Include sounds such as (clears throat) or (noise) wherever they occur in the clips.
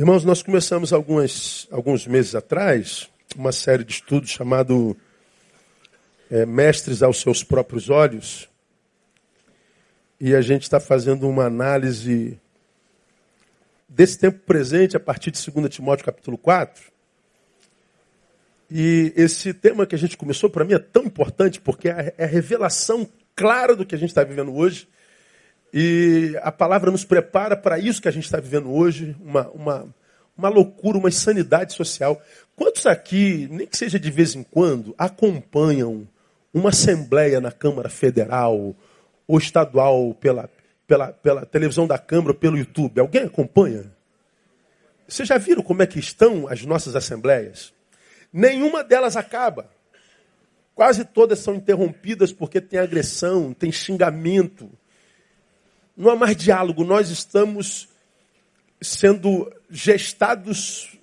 Irmãos, nós começamos algumas, alguns meses atrás uma série de estudos chamado é, Mestres aos Seus Próprios Olhos. E a gente está fazendo uma análise desse tempo presente a partir de 2 Timóteo capítulo 4. E esse tema que a gente começou, para mim, é tão importante porque é, é a revelação clara do que a gente está vivendo hoje. E a palavra nos prepara para isso que a gente está vivendo hoje, uma, uma, uma loucura, uma insanidade social. Quantos aqui, nem que seja de vez em quando, acompanham uma assembleia na Câmara Federal ou estadual pela, pela, pela televisão da Câmara ou pelo YouTube? Alguém acompanha? Vocês já viram como é que estão as nossas assembleias? Nenhuma delas acaba. Quase todas são interrompidas porque tem agressão, tem xingamento, não há mais diálogo, nós estamos sendo gestados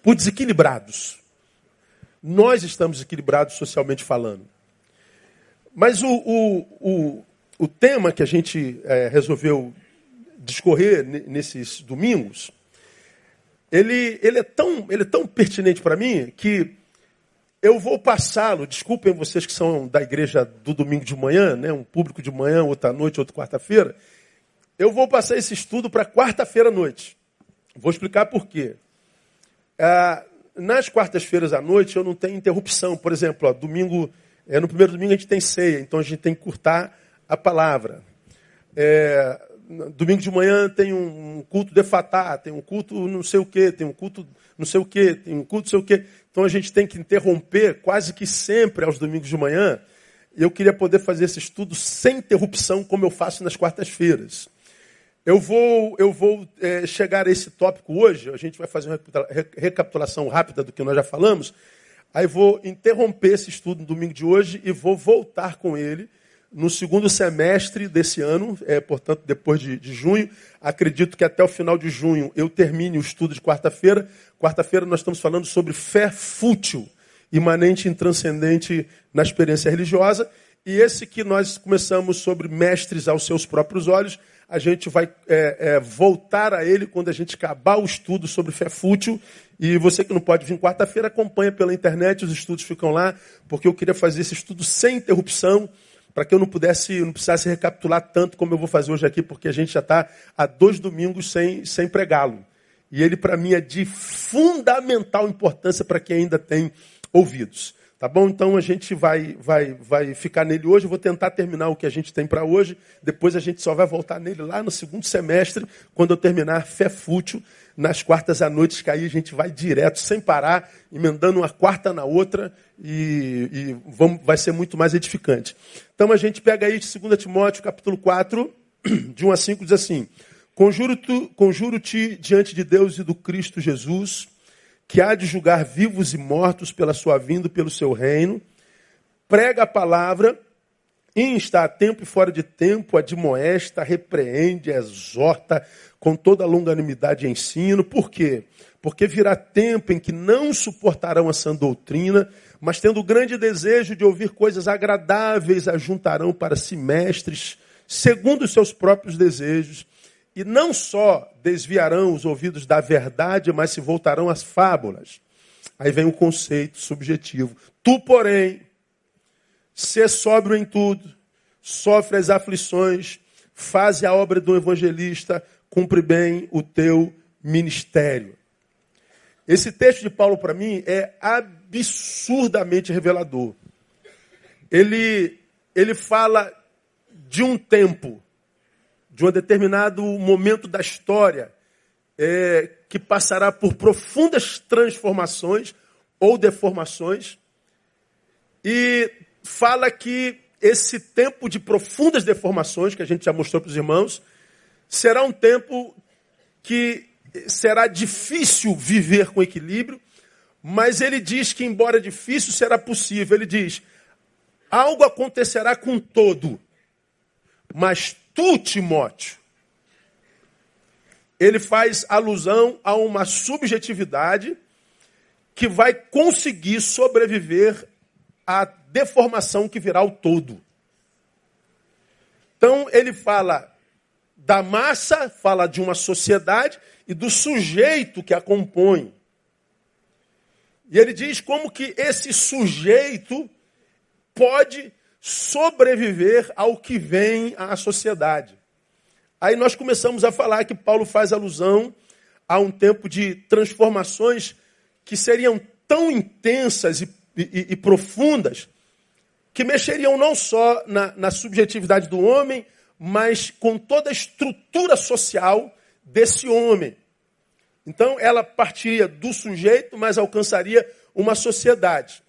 por desequilibrados. Nós estamos equilibrados socialmente falando. Mas o, o, o, o tema que a gente é, resolveu discorrer nesses domingos, ele, ele, é, tão, ele é tão pertinente para mim que eu vou passá-lo, desculpem vocês que são da igreja do domingo de manhã, né, um público de manhã, outra noite, outra quarta-feira. Eu vou passar esse estudo para quarta-feira à noite. Vou explicar por quê. Ah, nas quartas-feiras à noite eu não tenho interrupção. Por exemplo, ó, domingo, é, no primeiro domingo a gente tem ceia, então a gente tem que curtar a palavra. É, domingo de manhã tem um culto de fatá, tem um culto não sei o quê, tem um culto não sei o quê, tem um culto não sei o quê. Então a gente tem que interromper quase que sempre aos domingos de manhã. Eu queria poder fazer esse estudo sem interrupção, como eu faço nas quartas-feiras. Eu vou, eu vou é, chegar a esse tópico hoje. A gente vai fazer uma recapitulação rápida do que nós já falamos. Aí vou interromper esse estudo no domingo de hoje e vou voltar com ele no segundo semestre desse ano, é, portanto, depois de, de, junho. Acredito que até o final de junho eu termine o estudo de quarta-feira. Quarta-feira nós estamos falando sobre fé fútil, imanente e intranscendente na experiência religiosa. E esse que nós começamos sobre mestres aos seus próprios olhos, a gente vai é, é, voltar a ele quando a gente acabar o estudo sobre fé fútil. E você que não pode vir quarta-feira, acompanha pela internet, os estudos ficam lá, porque eu queria fazer esse estudo sem interrupção para que eu não pudesse, não precisasse recapitular tanto como eu vou fazer hoje aqui, porque a gente já está há dois domingos sem, sem pregá-lo. E ele, para mim, é de fundamental importância para quem ainda tem ouvidos. Tá bom? Então a gente vai, vai, vai ficar nele hoje. Eu vou tentar terminar o que a gente tem para hoje. Depois a gente só vai voltar nele lá no segundo semestre, quando eu terminar Fé Fútil nas quartas à noite, que aí a gente vai direto, sem parar, emendando uma quarta na outra, e, e vamos, vai ser muito mais edificante. Então a gente pega aí de 2 Timóteo, capítulo 4, (clears throat) de 1 a 5, diz assim: Conjuro-te conjuro diante de Deus e do Cristo Jesus, que há de julgar vivos e mortos pela sua vinda, pelo seu reino, prega a palavra, insta a tempo e fora de tempo, admoesta, repreende, exorta, com toda a longanimidade e ensino. Por quê? Porque virá tempo em que não suportarão a sã doutrina, mas tendo grande desejo de ouvir coisas agradáveis, ajuntarão para si mestres, segundo os seus próprios desejos, e não só desviarão os ouvidos da verdade, mas se voltarão às fábulas. Aí vem o conceito subjetivo. Tu, porém, se sóbrio em tudo, sofre as aflições, faz a obra do evangelista, cumpre bem o teu ministério. Esse texto de Paulo, para mim, é absurdamente revelador. Ele, ele fala de um tempo, de um determinado momento da história, é, que passará por profundas transformações ou deformações, e fala que esse tempo de profundas deformações, que a gente já mostrou para os irmãos, será um tempo que será difícil viver com equilíbrio, mas ele diz que, embora difícil, será possível. Ele diz: algo acontecerá com todo, mas tu, Timóteo, ele faz alusão a uma subjetividade que vai conseguir sobreviver à deformação que virá ao todo. Então ele fala da massa, fala de uma sociedade e do sujeito que a compõe. E ele diz como que esse sujeito pode sobreviver ao que vem à sociedade. Aí nós começamos a falar que Paulo faz alusão a um tempo de transformações que seriam tão intensas e, e, e profundas que mexeriam não só na, na subjetividade do homem, mas com toda a estrutura social desse homem. Então ela partiria do sujeito, mas alcançaria uma sociedade.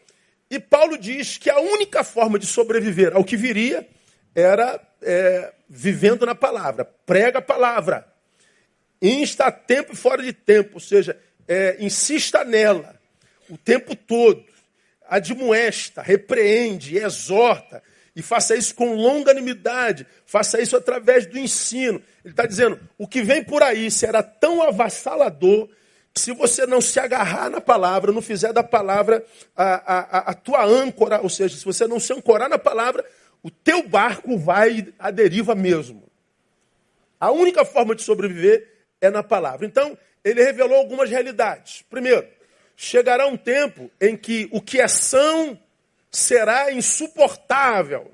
E Paulo diz que a única forma de sobreviver ao que viria era é, vivendo na palavra. Prega a palavra. Insta a tempo e fora de tempo, ou seja, é, insista nela o tempo todo. Admoesta, repreende, exorta. E faça isso com longanimidade. Faça isso através do ensino. Ele está dizendo: o que vem por aí será tão avassalador se você não se agarrar na palavra, não fizer da palavra a, a, a tua âncora, ou seja, se você não se ancorar na palavra, o teu barco vai à deriva mesmo. A única forma de sobreviver é na palavra. Então, ele revelou algumas realidades. Primeiro, chegará um tempo em que o que é são será insuportável.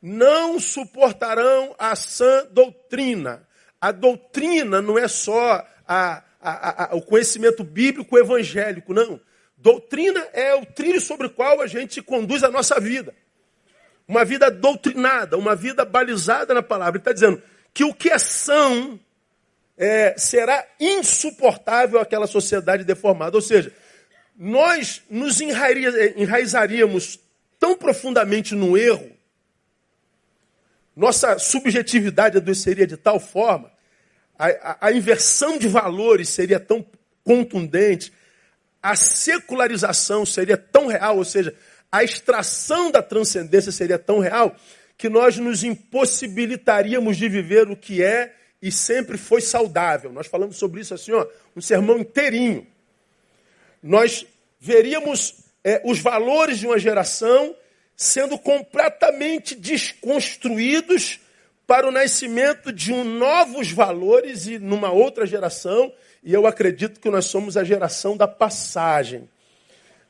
Não suportarão a sã doutrina. A doutrina não é só a, a, a, o conhecimento bíblico evangélico, não. Doutrina é o trilho sobre o qual a gente conduz a nossa vida. Uma vida doutrinada, uma vida balizada na palavra. Ele está dizendo que o que é são é, será insuportável àquela sociedade deformada. Ou seja, nós nos enraizaríamos tão profundamente no erro, nossa subjetividade adoeceria de tal forma a, a, inversão de valores seria tão contundente, a secularização seria tão real, ou seja, a extração da transcendência seria tão real, que nós nos impossibilitaríamos de viver o que é e sempre foi saudável. Nós falamos sobre isso assim, ó, um sermão inteirinho. Nós veríamos é, os valores de uma geração sendo completamente desconstruídos para o nascimento de um novos valores e numa outra geração, e eu acredito que nós somos a geração da passagem.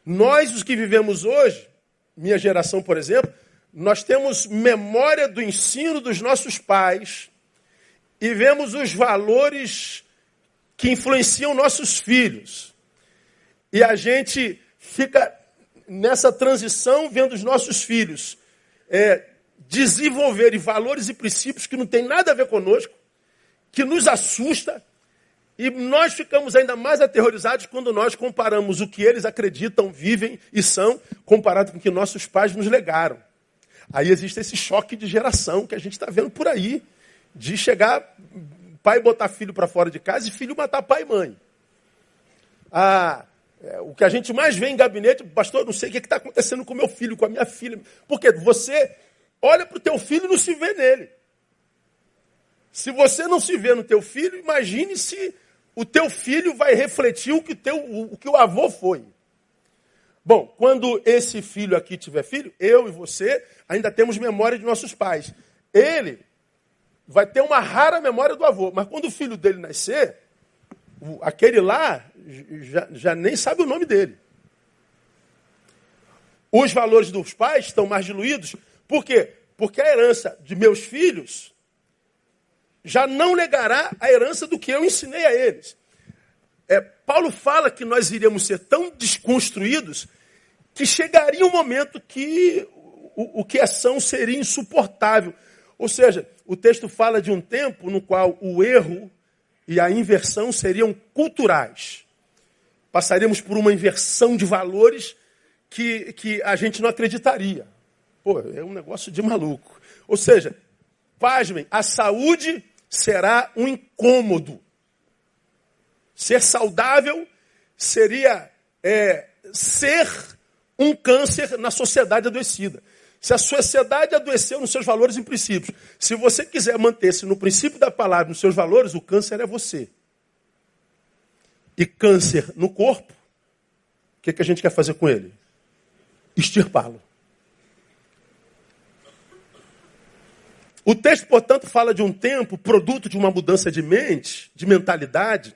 Nós, os que vivemos hoje, minha geração, por exemplo, nós temos memória do ensino dos nossos pais e vemos os valores que influenciam nossos filhos. E a gente fica nessa transição vendo os nossos filhos é, desenvolverem valores e princípios que não tem nada a ver conosco, que nos assusta, e nós ficamos ainda mais aterrorizados quando nós comparamos o que eles acreditam, vivem e são, comparado com o que nossos pais nos legaram. Aí existe esse choque de geração que a gente está vendo por aí, de chegar, pai botar filho para fora de casa e filho matar pai e mãe. Ah, é, o que a gente mais vê em gabinete, pastor, não sei o que está acontecendo com meu filho, com a minha filha. Porque você olha para o teu filho e não se vê nele. Se você não se vê no teu filho, imagine se o teu filho vai refletir o que, teu, o que o avô foi. Bom, quando esse filho aqui tiver filho, eu e você ainda temos memória de nossos pais. Ele vai ter uma rara memória do avô, mas quando o filho dele nascer, aquele lá já, já nem sabe o nome dele. Os valores dos pais estão mais diluídos por quê? Porque a herança de meus filhos já não negará a herança do que eu ensinei a eles. É, Paulo fala que nós iríamos ser tão desconstruídos que chegaria um momento que o, o que é são seria insuportável. Ou seja, o texto fala de um tempo no qual o erro e a inversão seriam culturais. Passaríamos por uma inversão de valores que, que a gente não acreditaria. Pô, é um negócio de maluco. Ou seja, pasmem, a saúde será um incômodo. Ser saudável seria é, ser um câncer na sociedade adoecida. Se a sociedade adoeceu nos seus valores e princípios, se você quiser manter-se no princípio da palavra, nos seus valores, o câncer é você. E câncer no corpo, o que, que a gente quer fazer com ele? Extirpá-lo. O texto, portanto, fala de um tempo produto de uma mudança de mente, de mentalidade,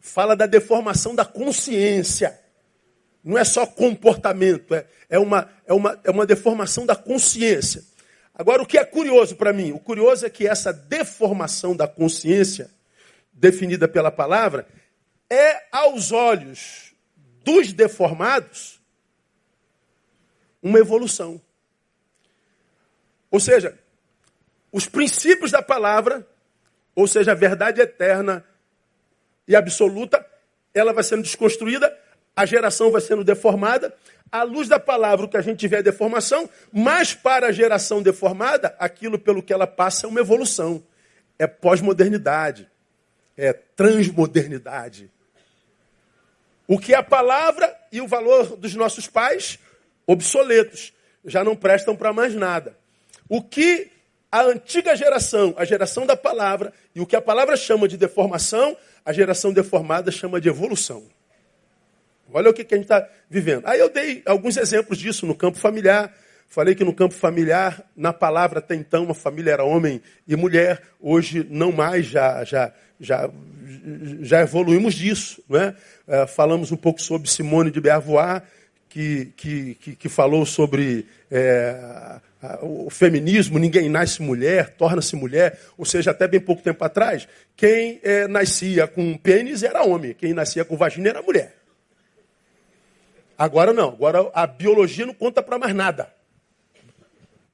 fala da deformação da consciência. Não é só comportamento, é, é, uma, é, uma, é uma deformação da consciência. Agora, o que é curioso para mim? O curioso é que essa deformação da consciência, definida pela palavra, é aos olhos dos deformados uma evolução. Ou seja, os princípios da palavra, ou seja, a verdade eterna e absoluta, ela vai sendo desconstruída, a geração vai sendo deformada. À luz da palavra, o que a gente tiver é deformação, mas para a geração deformada, aquilo pelo que ela passa é uma evolução. É pós-modernidade, é transmodernidade. O que é a palavra e o valor dos nossos pais, obsoletos, já não prestam para mais nada. O que a antiga geração, a geração da palavra, e o que a palavra chama de deformação, a geração deformada chama de evolução. Olha o que, que a gente está vivendo. Aí eu dei alguns exemplos disso no campo familiar. Falei que no campo familiar, na palavra até então, a família era homem e mulher. Hoje não mais, já, já, já, já evoluímos disso. Não é? é falamos um pouco sobre Simone de Beauvoir, que, que, que, que falou sobre é, o feminismo, ninguém nasce mulher, torna-se mulher, ou seja, até bem pouco tempo atrás, quem é, nascia com pênis era homem, quem nascia com vagina era mulher. Agora não, agora a biologia não conta para mais nada.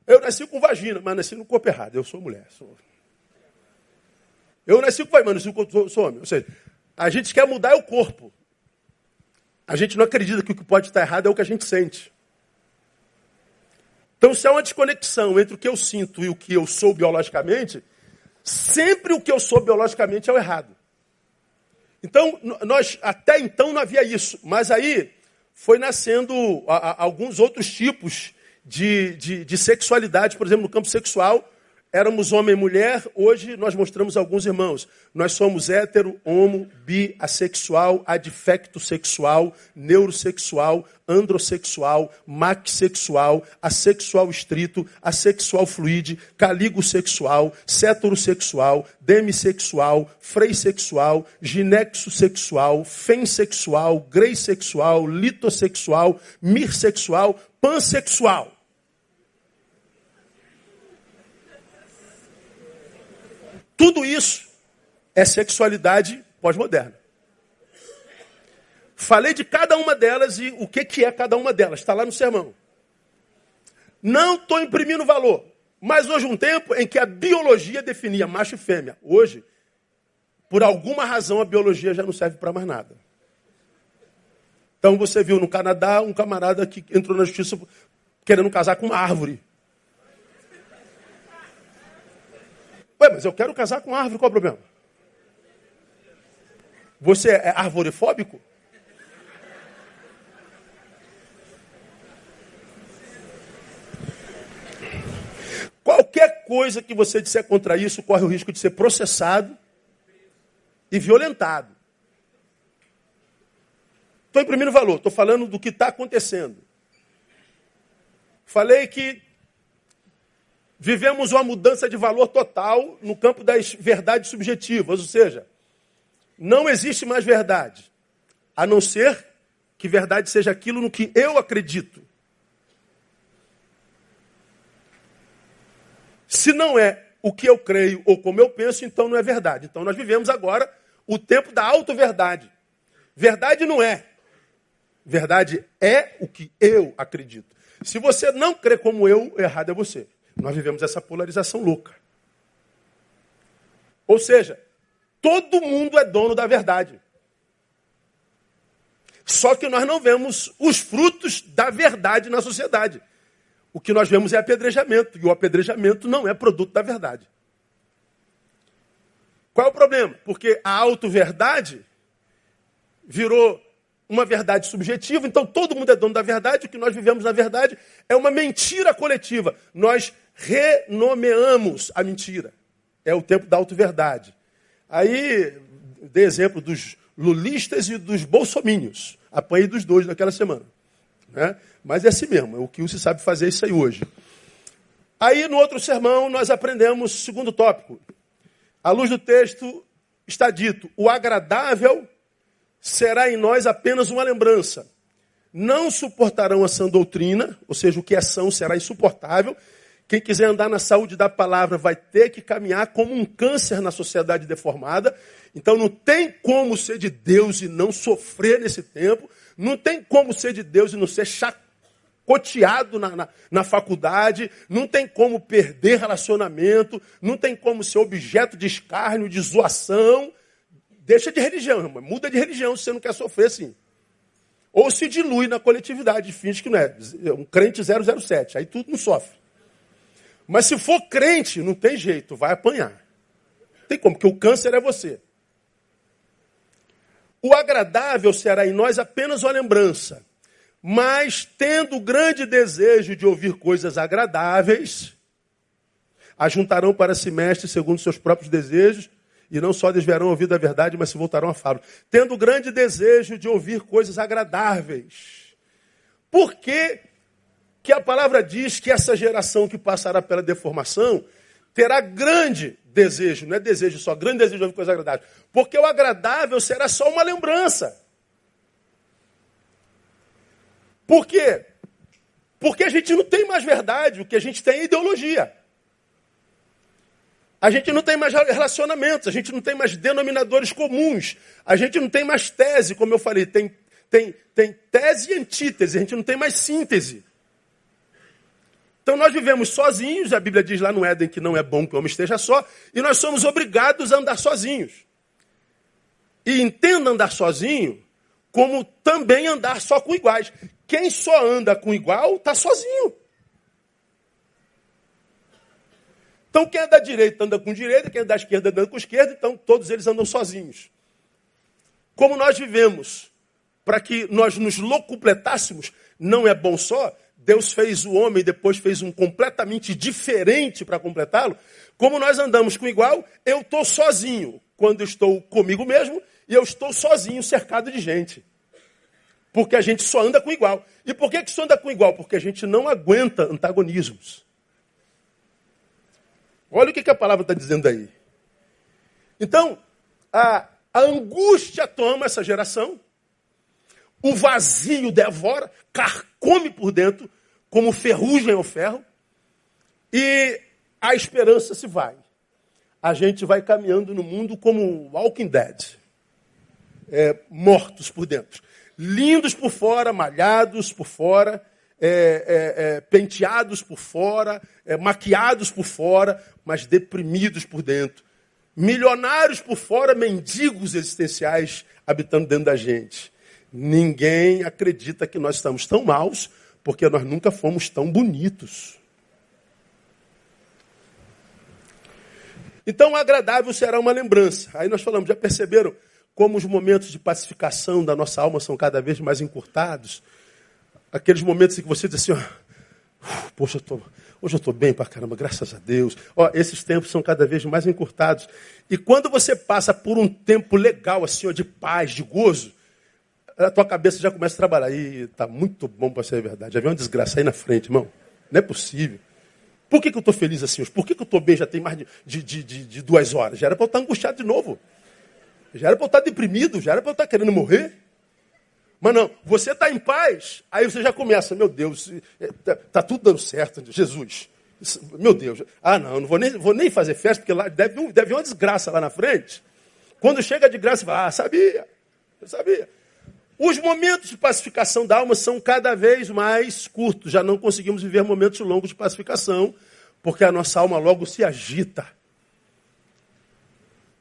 Eu nasci com vagina, mas nasci no corpo errado, eu sou mulher. Sou... Eu nasci com vagina, mas nasci com sou, sou homem. Ou seja, a gente quer mudar o corpo. A gente não acredita que o que pode estar errado é o que a gente sente. Então, se há uma desconexão entre o que eu sinto e o que eu sou biologicamente, sempre o que eu sou biologicamente é o errado. Então, nós até então não havia isso, mas aí foi nascendo a, a, alguns outros tipos de, de, de sexualidade, por exemplo, no campo sexual, éramos homem e mulher, hoje nós mostramos alguns irmãos. Nós somos hétero, homo, bi, assexual, adfecto sexual, neurosexual, androsexual, maxsexual, assexual estrito, assexual fluide, caligosexual, cetorosexual, demissexual, freissexual, ginexosexual, fensexual, greissexual, litossexual, mirsexual, pansexual. Tudo isso é sexualidade pós-moderna. Falei de cada uma delas e o que, que é cada uma delas. Está lá no sermão. Não estou imprimindo valor. Mas hoje um tempo em que a biologia definia macho e fêmea. Hoje, por alguma razão, a biologia já não serve para mais nada. Então você viu no Canadá um camarada que entrou na justiça querendo casar com uma árvore. Ué, mas eu quero casar com árvore, qual é o problema? Você é arvorefóbico? Qualquer coisa que você disser contra isso corre o risco de ser processado e violentado. Estou imprimindo valor, estou falando do que está acontecendo. Falei que vivemos uma mudança de valor total no campo das verdades subjetivas, ou seja, não existe mais verdade, a não ser que verdade seja aquilo no que eu acredito. Se não é o que eu creio ou como eu penso, então não é verdade. Então nós vivemos agora o tempo da auto-verdade. Verdade não é. Verdade é o que eu acredito. Se você não crê como eu, errado é você. Nós vivemos essa polarização louca. Ou seja, todo mundo é dono da verdade. Só que nós não vemos os frutos da verdade na sociedade. O que nós vemos é apedrejamento, e o apedrejamento não é produto da verdade. Qual é o problema? Porque a auto-verdade virou uma verdade subjetiva, então todo mundo é dono da verdade, o que nós vivemos na verdade é uma mentira coletiva. Nós renomeamos a mentira. É o tempo da auto-verdade. Aí, dei exemplo dos lulistas e dos bolsomínios. Apanhei dos dois naquela semana. Né? Mas é assim mesmo, é o que se sabe fazer isso aí hoje. Aí no outro sermão nós aprendemos o segundo tópico. À luz do texto está dito: o agradável será em nós apenas uma lembrança. Não suportarão a sã doutrina, ou seja, o que é são será insuportável. Quem quiser andar na saúde da palavra vai ter que caminhar como um câncer na sociedade deformada. Então não tem como ser de Deus e não sofrer nesse tempo. Não tem como ser de Deus e não ser chacoteado na, na, na faculdade. Não tem como perder relacionamento. Não tem como ser objeto de escárnio, de zoação. Deixa de religião, irmão. Muda de religião se você não quer sofrer assim. Ou se dilui na coletividade, finge que não é. Um crente 007. Aí tudo não sofre. Mas se for crente, não tem jeito, vai apanhar. Não tem como, porque o câncer é você. O agradável será em nós apenas uma lembrança. Mas tendo grande desejo de ouvir coisas agradáveis, ajuntarão para si segundo seus próprios desejos, e não só desviarão ouvir da verdade, mas se voltarão a falo. Tendo grande desejo de ouvir coisas agradáveis. Por que que a palavra diz que essa geração que passará pela deformação terá grande desejo, não é desejo só, grande desejo de ouvir coisas agradáveis. Porque o agradável será só uma lembrança. Por quê? Porque a gente não tem mais verdade, o que a gente tem é ideologia. A gente não tem mais relacionamentos, a gente não tem mais denominadores comuns, a gente não tem mais tese, como eu falei, tem, tem, tem tese e antítese, a gente não tem mais síntese. Então nós vivemos sozinhos, a Bíblia diz lá no Éden que não é bom que o homem esteja só, e nós somos obrigados a andar sozinhos. E entenda andar sozinho como também andar só com iguais. Quem só anda com igual está sozinho. Então quem é da direita anda com direita, quem é da esquerda anda com esquerda, então todos eles andam sozinhos. Como nós vivemos para que nós nos locupletássemos, não é bom só, Deus fez o homem, depois fez um completamente diferente para completá-lo. Como nós andamos com igual, eu estou sozinho quando estou comigo mesmo e eu estou sozinho, cercado de gente. Porque a gente só anda com igual. E por que, que só anda com igual? Porque a gente não aguenta antagonismos. Olha o que, que a palavra está dizendo aí. Então, a, a angústia toma essa geração, o vazio devora, carcome por dentro, como ferrugem ao ferro, e a esperança se vai. A gente vai caminhando no mundo como Walking Dead, é, mortos por dentro, lindos por fora, malhados por fora, é, é, é penteados por fora, é, maquiados por fora, mas deprimidos por dentro. Milionários por fora, mendigos existenciais habitando dentro da gente. Ninguém acredita que nós estamos tão maus porque nós nunca fomos tão bonitos. Então, agradável será uma lembrança. Aí nós falamos, já perceberam como os momentos de pacificação da nossa alma são cada vez mais encurtados? Aqueles momentos em que você diz assim, ó, poxa, eu tô, hoje eu estou bem para caramba, graças a Deus. Ó, esses tempos são cada vez mais encurtados. E quando você passa por um tempo legal, assim, ó, de paz, de gozo, a tua cabeça já começa a trabalhar. E está muito bom para ser verdade. Já viu uma desgraça aí na frente, irmão? Não é possível. Por que, que eu estou feliz assim hoje? Por que, que eu estou bem já tem mais de, de, de, de, duas horas? Já era para eu estar angustiado de novo. Já era para eu estar deprimido, já era para eu estar querendo morrer. Mas não, você está em paz, aí você já começa, meu Deus, está tá tudo dando certo, Jesus. Meu Deus, ah não, não vou nem, vou nem fazer festa, porque lá deve, deve uma desgraça lá na frente. Quando chega de graça, você fala, ah, sabia, eu sabia. Os momentos de pacificação da alma são cada vez mais curtos. Já não conseguimos viver momentos longos de pacificação, porque a nossa alma logo se agita.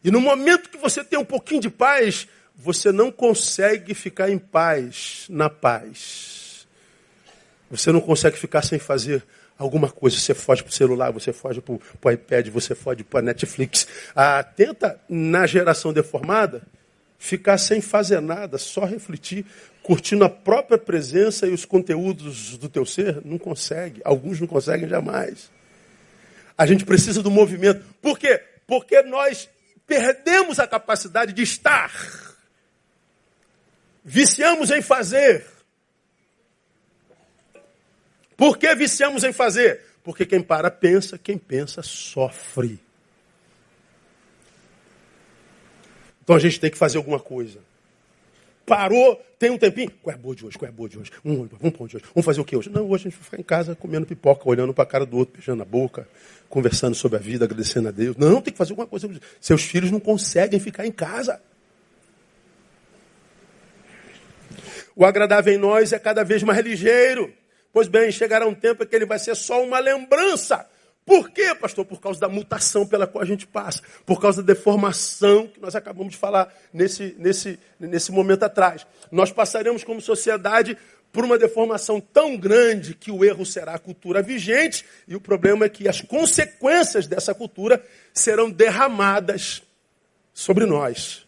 E no momento que você tem um pouquinho de paz, você não consegue ficar em paz, na paz. Você não consegue ficar sem fazer alguma coisa. Você foge para o celular, você foge para o iPad, você foge para a Netflix. Ah, tenta, na geração deformada, ficar sem fazer nada, só refletir, curtindo a própria presença e os conteúdos do teu ser, não consegue. Alguns não conseguem jamais. A gente precisa do movimento. Por quê? Porque nós perdemos a capacidade de estar. Viciamos em fazer. Por que viciamos em fazer? Porque quem para pensa, quem pensa sofre. Então a gente tem que fazer alguma coisa. Parou, tem um tempinho. Qual é a boa de hoje? Qual é a boa de hoje? Vamos, vamos para onde hoje? Vamos fazer o que hoje? Não, hoje a gente vai ficar em casa comendo pipoca, olhando para a cara do outro, beijando a boca, conversando sobre a vida, agradecendo a Deus. Não, tem que fazer alguma coisa. Seus filhos não conseguem ficar em casa. O agradável em nós é cada vez mais ligeiro. Pois bem, chegará um tempo em que ele vai ser só uma lembrança. Por quê, pastor? Por causa da mutação pela qual a gente passa, por causa da deformação que nós acabamos de falar nesse, nesse, nesse momento atrás. Nós passaremos como sociedade por uma deformação tão grande que o erro será a cultura vigente, e o problema é que as consequências dessa cultura serão derramadas sobre nós.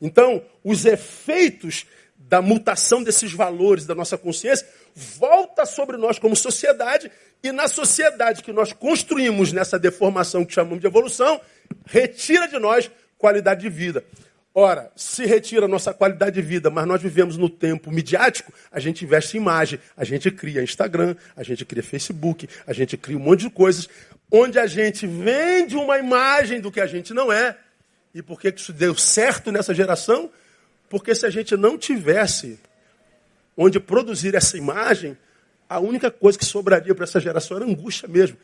Então, os efeitos da mutação desses valores da nossa consciência volta sobre nós como sociedade e na sociedade que nós construímos nessa deformação que chamamos de evolução, retira de nós qualidade de vida. Ora, se retira a nossa qualidade de vida, mas nós vivemos no tempo midiático, a gente investe em imagem, a gente cria Instagram, a gente cria Facebook, a gente cria um monte de coisas, onde a gente vende uma imagem do que a gente não é. E por que isso deu certo nessa geração? Porque se a gente não tivesse onde produzir essa imagem, a única coisa que sobraria para essa geração era angústia mesmo.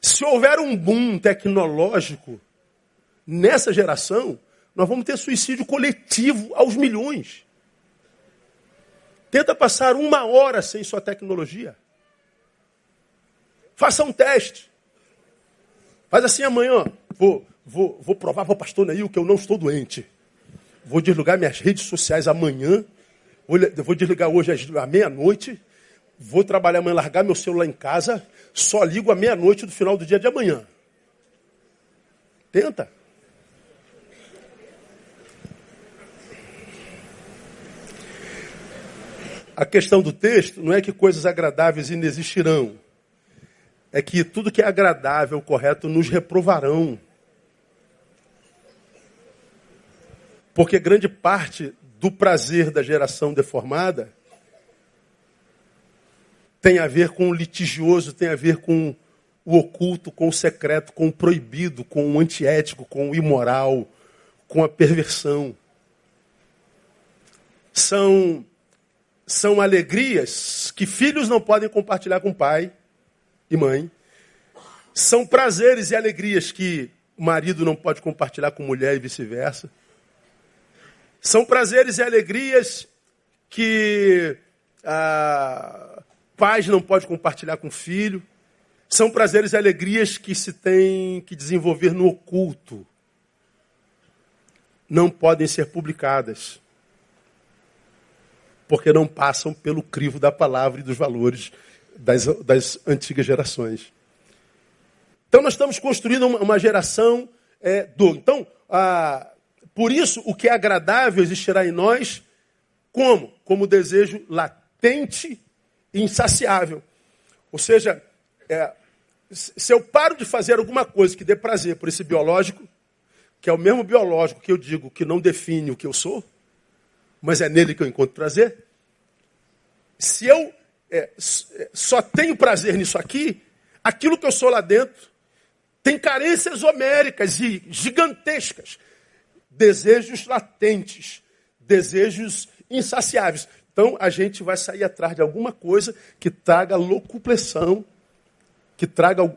Se houver um boom tecnológico nessa geração, nós vamos ter suicídio coletivo aos milhões. Tenta passar uma hora sem sua tecnologia. Faça um teste. Faz assim amanhã. Vou, vou, vou provar para o pastor Neil que eu não estou doente. Vou desligar minhas redes sociais amanhã. Vou desligar hoje à meia-noite. Vou trabalhar amanhã, largar meu celular em casa. Só ligo à meia-noite do final do dia de amanhã. Tenta. A questão do texto não é que coisas agradáveis inexistirão. É que tudo que é agradável, correto, nos reprovarão. Porque grande parte do prazer da geração deformada tem a ver com o litigioso, tem a ver com o oculto, com o secreto, com o proibido, com o antiético, com o imoral, com a perversão. São, são alegrias que filhos não podem compartilhar com pai e mãe. São prazeres e alegrias que marido não pode compartilhar com mulher e vice-versa. São prazeres e alegrias que ah, pais não podem compartilhar com filho. São prazeres e alegrias que se tem que desenvolver no oculto. Não podem ser publicadas. Porque não passam pelo crivo da palavra e dos valores das, das antigas gerações. Então nós estamos construindo uma, uma geração é, do. Então, a, por isso, o que é agradável existirá em nós como? Como desejo latente e insaciável. Ou seja, é, se eu paro de fazer alguma coisa que dê prazer por esse biológico, que é o mesmo biológico que eu digo que não define o que eu sou, mas é nele que eu encontro prazer, se eu é, é só tenho prazer nisso aqui, aquilo que eu sou lá dentro tem carências homéricas e gigantescas desejos latentes, desejos insaciáveis. Então a gente vai sair atrás de alguma coisa que traga locupressão, que traga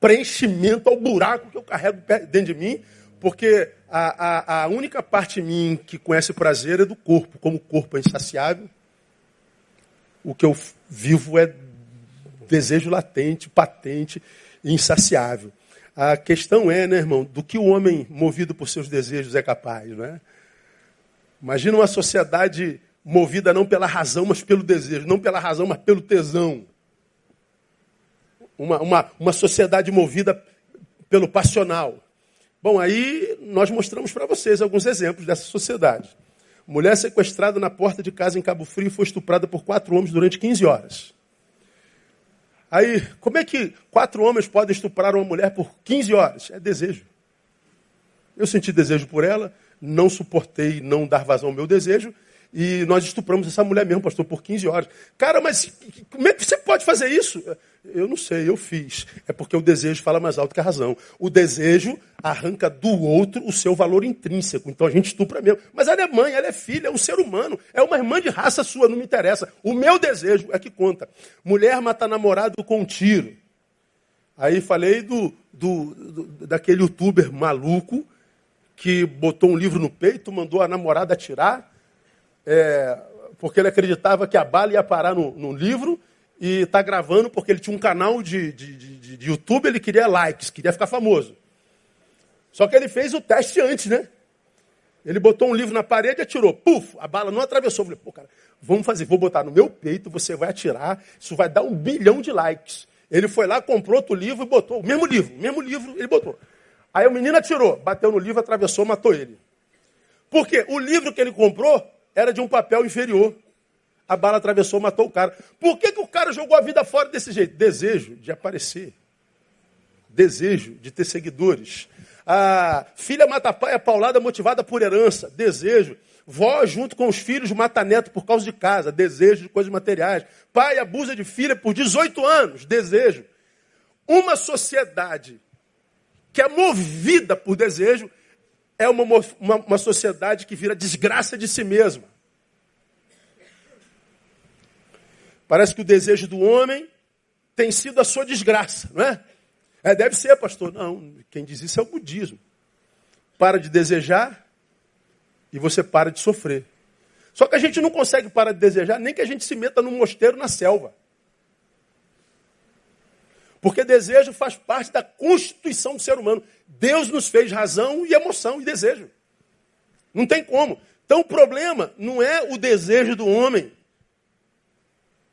preenchimento ao buraco que eu carrego dentro de mim, porque a, a, a única parte de mim que conhece prazer é do corpo. Como o corpo é insaciável, o que eu vivo é desejo latente, patente e insaciável. A questão é, né, irmão, do que o homem movido por seus desejos é capaz, não é? Imagina uma sociedade movida não pela razão, mas pelo desejo, não pela razão, mas pelo tesão. Uma, uma, uma sociedade movida pelo passional. Bom, aí nós mostramos para vocês alguns exemplos dessa sociedade. Mulher sequestrada na porta de casa em Cabo Frio foi estuprada por quatro homens durante 15 horas. Aí, como é que quatro homens podem estuprar uma mulher por 15 horas? É desejo. Eu senti desejo por ela, não suportei não dar vazão ao meu desejo, e nós estupramos essa mulher mesmo, pastor, por 15 horas. Cara, mas como é que você pode fazer isso? Eu não sei, eu fiz. É porque o desejo fala mais alto que a razão. O desejo arranca do outro o seu valor intrínseco. Então a gente estupra mesmo. Mas ela é mãe, ela é filha, é um ser humano. É uma irmã de raça sua, não me interessa. O meu desejo é que conta. Mulher mata namorado com um tiro. Aí falei do, do, do daquele youtuber maluco que botou um livro no peito, mandou a namorada atirar é, porque ele acreditava que a bala ia parar no, no livro e está gravando porque ele tinha um canal de, de, de, de, YouTube, ele queria likes, queria ficar famoso. Só que ele fez o teste antes, né? Ele botou um livro na parede e atirou. Puf, a bala não atravessou. Eu falei, pô, cara, vamos fazer, vou botar no meu peito, você vai atirar, isso vai dar um bilhão de likes. Ele foi lá, comprou outro livro e botou, o mesmo livro, o mesmo livro, ele botou. Aí o menino atirou, bateu no livro, atravessou, matou ele. Por quê? O livro que ele comprou era de um papel inferior. A bala atravessou, matou o cara. Por que, que o cara jogou a vida fora desse jeito? Desejo de aparecer. Desejo de ter seguidores. A filha mata pai, a paulada motivada por herança. Desejo. Vó junto com os filhos mata neto por causa de casa. Desejo de coisas materiais. Pai abusa de filha por 18 anos. Desejo. Uma sociedade que é movida por desejo é uma, uma, uma sociedade que vira desgraça de si mesma. Parece que o desejo do homem tem sido a sua desgraça, não é? É, deve ser, pastor. Não, quem diz isso é o budismo. Para de desejar e você para de sofrer. Só que a gente não consegue parar de desejar nem que a gente se meta num mosteiro na selva. Porque desejo faz parte da constituição do ser humano. Deus nos fez razão e emoção e desejo. Não tem como. Então o problema não é o desejo do homem.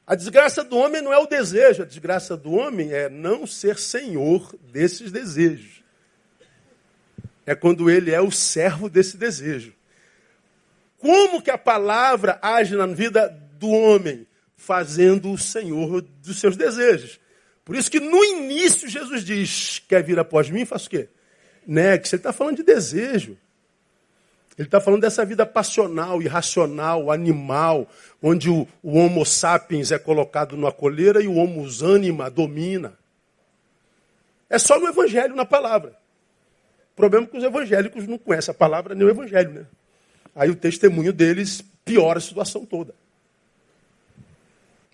A desgraça do homem não é o desejo, a desgraça do homem é não ser senhor desses desejos. É quando ele é o servo desse desejo. Como que a palavra age na vida do homem? Fazendo o senhor dos seus desejos. Por isso que no início Jesus diz: quer vir após mim? Faça o quê? Negue-se. Ele está falando de desejo. Ele está falando dessa vida passional, irracional, animal, onde o, o, Homo sapiens é colocado numa coleira e o Homo anima domina. É só no Evangelho, na palavra. O problema é que os evangélicos não conhecem a palavra nem o Evangelho, né? Aí o testemunho deles piora a situação toda.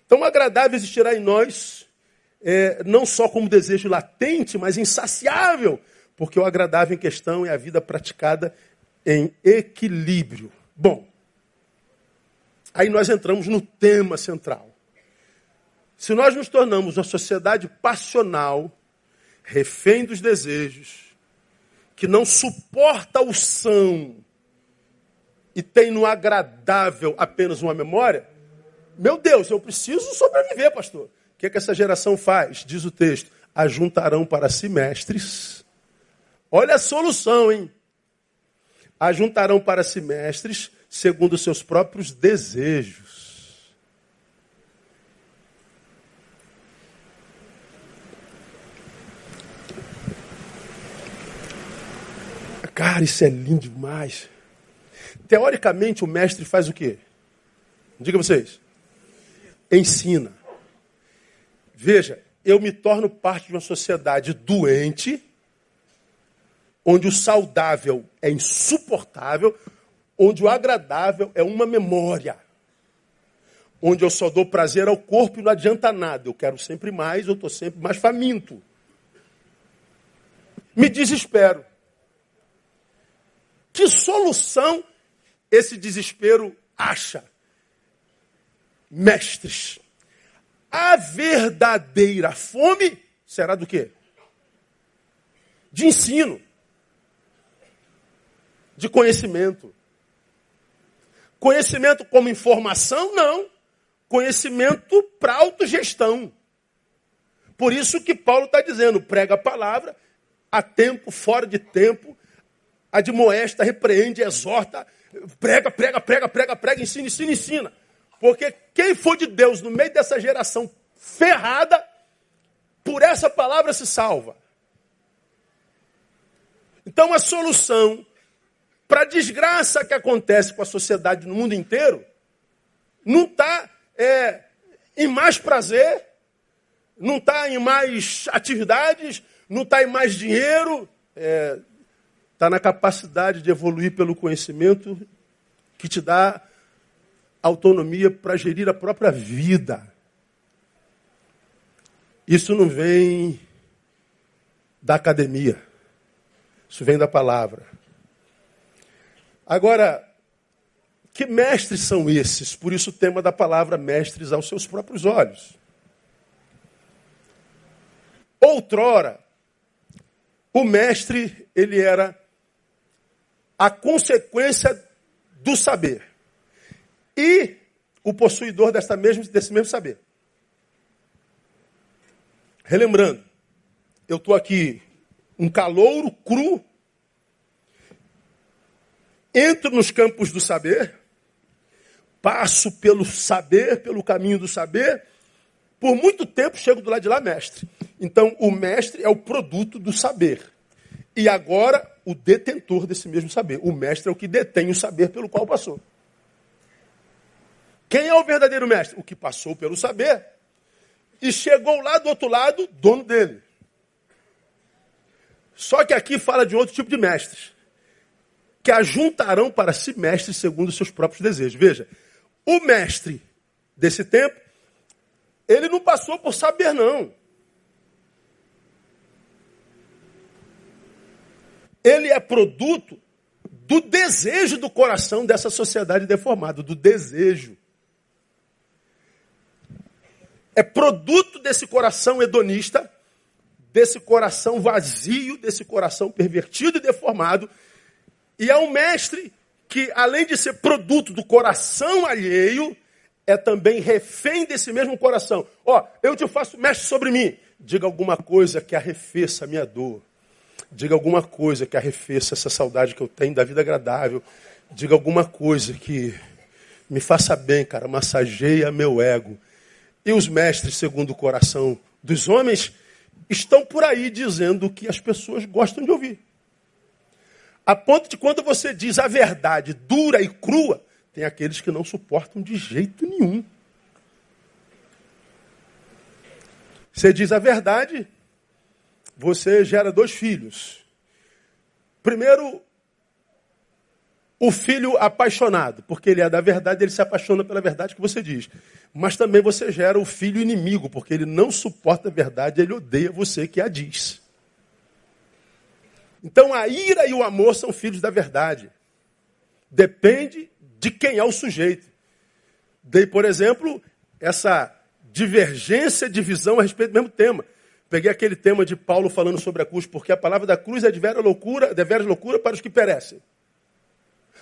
Então, agradável existirá em nós é, não só como desejo latente, mas insaciável, porque o agradável em questão é a vida praticada em equilíbrio. Bom, aí nós entramos no tema central. Se nós nos tornamos uma sociedade passional, refém dos desejos, que não suporta o são e tem no agradável apenas uma memória, meu Deus, eu preciso sobreviver, pastor. O que, é que essa geração faz? Diz o texto: ajuntarão para si mestres. Olha a solução, hein? Ajuntarão para si mestres segundo seus próprios desejos. Cara, isso é lindo demais. Teoricamente, o mestre faz o quê? Diga vocês. Ensina. Veja, eu me torno parte de uma sociedade doente, onde o saudável é insuportável, onde o agradável é uma memória. Onde eu só dou prazer ao corpo e não adianta nada. Eu quero sempre mais, eu estou sempre mais faminto. Me desespero. Que solução esse desespero acha? Mestres a verdadeira fome será do quê? De ensino. De conhecimento. Conhecimento como informação? Não. Conhecimento para autogestão. Por isso que Paulo está dizendo: prega a palavra, a tempo, fora de tempo, admoesta, repreende, exorta, prega, prega, prega, prega, prega, ensina, ensina, ensina. Porque quem for de Deus no meio dessa geração ferrada, por essa palavra se salva. Então a solução para a desgraça que acontece com a sociedade no mundo inteiro não está é, em mais prazer, não está em mais atividades, não está em mais dinheiro, está é, tá na capacidade de evoluir pelo conhecimento que te dá autonomia para gerir a própria vida. Isso não vem da academia, isso vem da palavra. Agora, que mestres são esses? Por isso o tema da palavra mestres aos seus próprios olhos. Outrora, o mestre, ele era a consequência do saber. E o possuidor desta mesmo, desse mesmo saber. Relembrando, eu estou aqui, um calouro cru, entro nos campos do saber, passo pelo saber, pelo caminho do saber, por muito tempo chego do lado de lá mestre. Então, o mestre é o produto do saber. E agora, o detentor desse mesmo saber. O mestre é o que detém o saber pelo qual passou. Quem é o verdadeiro mestre? O que passou pelo saber e chegou lá do outro lado, dono dele. Só que aqui fala de outro tipo de mestres, que ajuntarão para si mestres segundo os seus próprios desejos. Veja, o mestre desse tempo, ele não passou por saber, não. Ele é produto do desejo do coração dessa sociedade deformada, do desejo é produto desse coração hedonista, desse coração vazio, desse coração pervertido e deformado. E é um mestre que, além de ser produto do coração alheio, é também refém desse mesmo coração. Ó, eu te faço mestre sobre mim. Diga alguma coisa que arrefeça a minha dor. Diga alguma coisa que arrefeça essa saudade que eu tenho da vida agradável. Diga alguma coisa que me faça bem, cara, massageia meu ego. E os mestres, segundo o coração dos homens, estão por aí dizendo o que as pessoas gostam de ouvir. A ponto de quando você diz a verdade dura e crua, tem aqueles que não suportam de jeito nenhum. Você diz a verdade, você gera dois filhos. Primeiro, o filho apaixonado, porque ele é da verdade, ele se apaixona pela verdade que você diz. Mas também você gera o filho inimigo, porque ele não suporta a verdade, ele odeia você que a diz. Então a ira e o amor são filhos da verdade. Depende de quem é o sujeito. Dei, por exemplo, essa divergência de visão a respeito do mesmo tema. Peguei aquele tema de Paulo falando sobre a cruz, porque a palavra da cruz é de vera loucura, de vera loucura para os que perecem.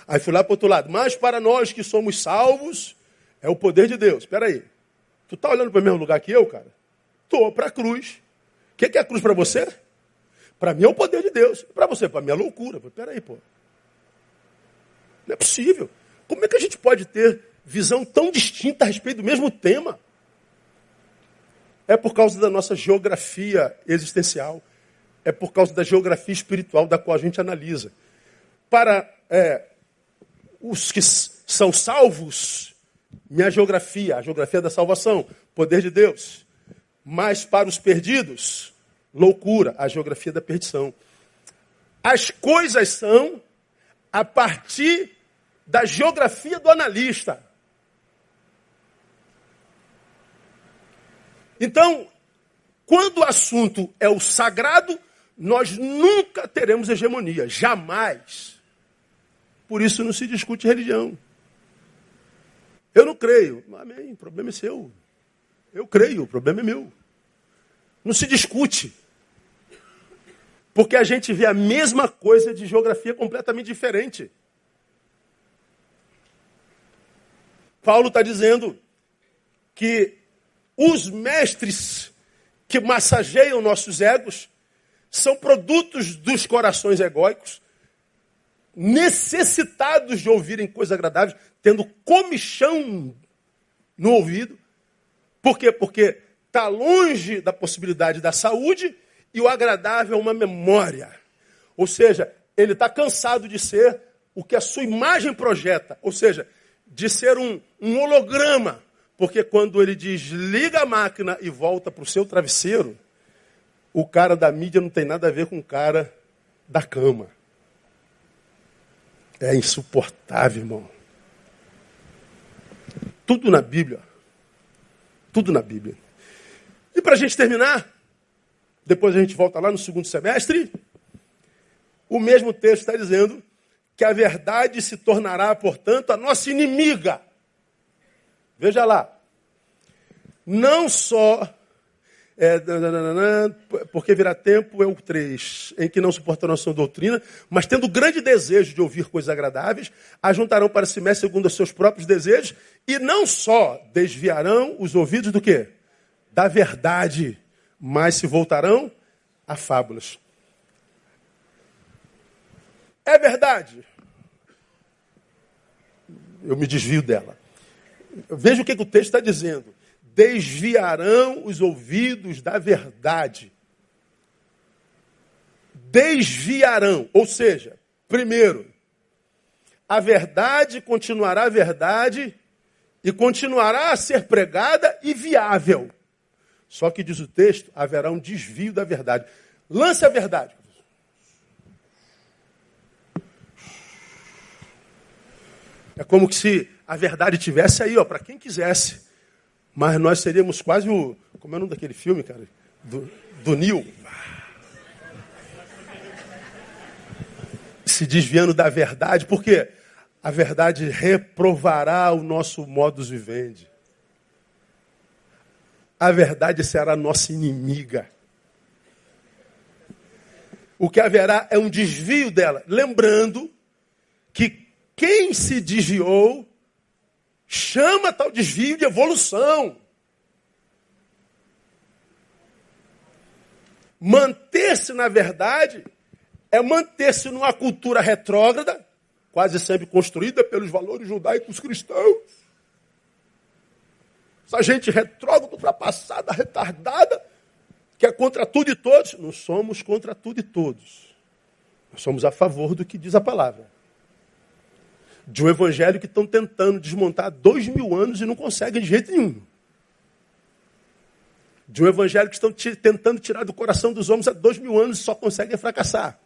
Aí fui lá para o outro lado. Mas para nós que somos salvos, é o poder de Deus. Espera aí. Tu está olhando para o mesmo lugar que eu, cara? Estou para a cruz. O que, que é a cruz para você? Para mim é o poder de Deus. Para você, para mim é loucura. Espera aí, pô. Não é possível. Como é que a gente pode ter visão tão distinta a respeito do mesmo tema? É por causa da nossa geografia existencial. É por causa da geografia espiritual da qual a gente analisa. Para é, os que são salvos, minha geografia, a geografia da salvação, poder de Deus. Mas para os perdidos, loucura, a geografia da perdição. As coisas são a partir da geografia do analista. Então, quando o assunto é o sagrado, nós nunca teremos hegemonia, jamais. Por isso não se discute religião. Eu não creio. Amém, o problema é seu. Eu creio, o problema é meu. Não se discute. Porque a gente vê a mesma coisa de geografia completamente diferente. Paulo está dizendo que os mestres que massageiam nossos egos são produtos dos corações egóicos necessitados de ouvirem coisas agradáveis, tendo comichão no ouvido. Por quê? Porque está longe da possibilidade da saúde e o agradável é uma memória. Ou seja, ele está cansado de ser o que a sua imagem projeta. Ou seja, de ser um, um holograma. Porque quando ele desliga a máquina e volta para o seu travesseiro, o cara da mídia não tem nada a ver com o cara da cama. É insuportável, irmão. Tudo na Bíblia. Tudo na Bíblia. E para a gente terminar, depois a gente volta lá no segundo semestre, o mesmo texto está dizendo que a verdade se tornará, portanto, a nossa inimiga. Veja lá. Não só é, porque virá tempo, é o 3, em que não suportarão a sua doutrina, mas tendo grande desejo de ouvir coisas agradáveis, ajuntarão para si mesmo segundo os seus próprios desejos, e não só desviarão os ouvidos do quê? Da verdade, mas se voltarão a fábulas. É verdade. Eu me desvio dela. Veja o que, o texto está dizendo desviarão os ouvidos da verdade. Desviarão, ou seja, primeiro, a verdade continuará verdade e continuará a ser pregada e viável. Só que diz o texto, haverá um desvio da verdade. Lance a verdade. É como se a verdade tivesse aí, ó, para quem quisesse. Mas nós seríamos quase o. Como é o nome daquele filme, cara? Do, do Nil. Se desviando da verdade, porque a verdade reprovará o nosso modus vivendi. A verdade será nossa inimiga. O que haverá é um desvio dela. Lembrando que quem se desviou chama tal desvio de evolução. Manter-se na verdade é manter-se numa cultura retrógrada, quase sempre construída pelos valores judaicos cristãos. Essa gente retrógrada, ultrapassada, retardada, que é contra tudo e todos. Não somos contra tudo e todos. Nós somos a favor do que diz a palavra de um evangelho que estão tentando desmontar há dois mil anos e não conseguem de jeito nenhum. De um evangelho que estão tentando tirar do coração dos homens há dois mil anos e só conseguem fracassar.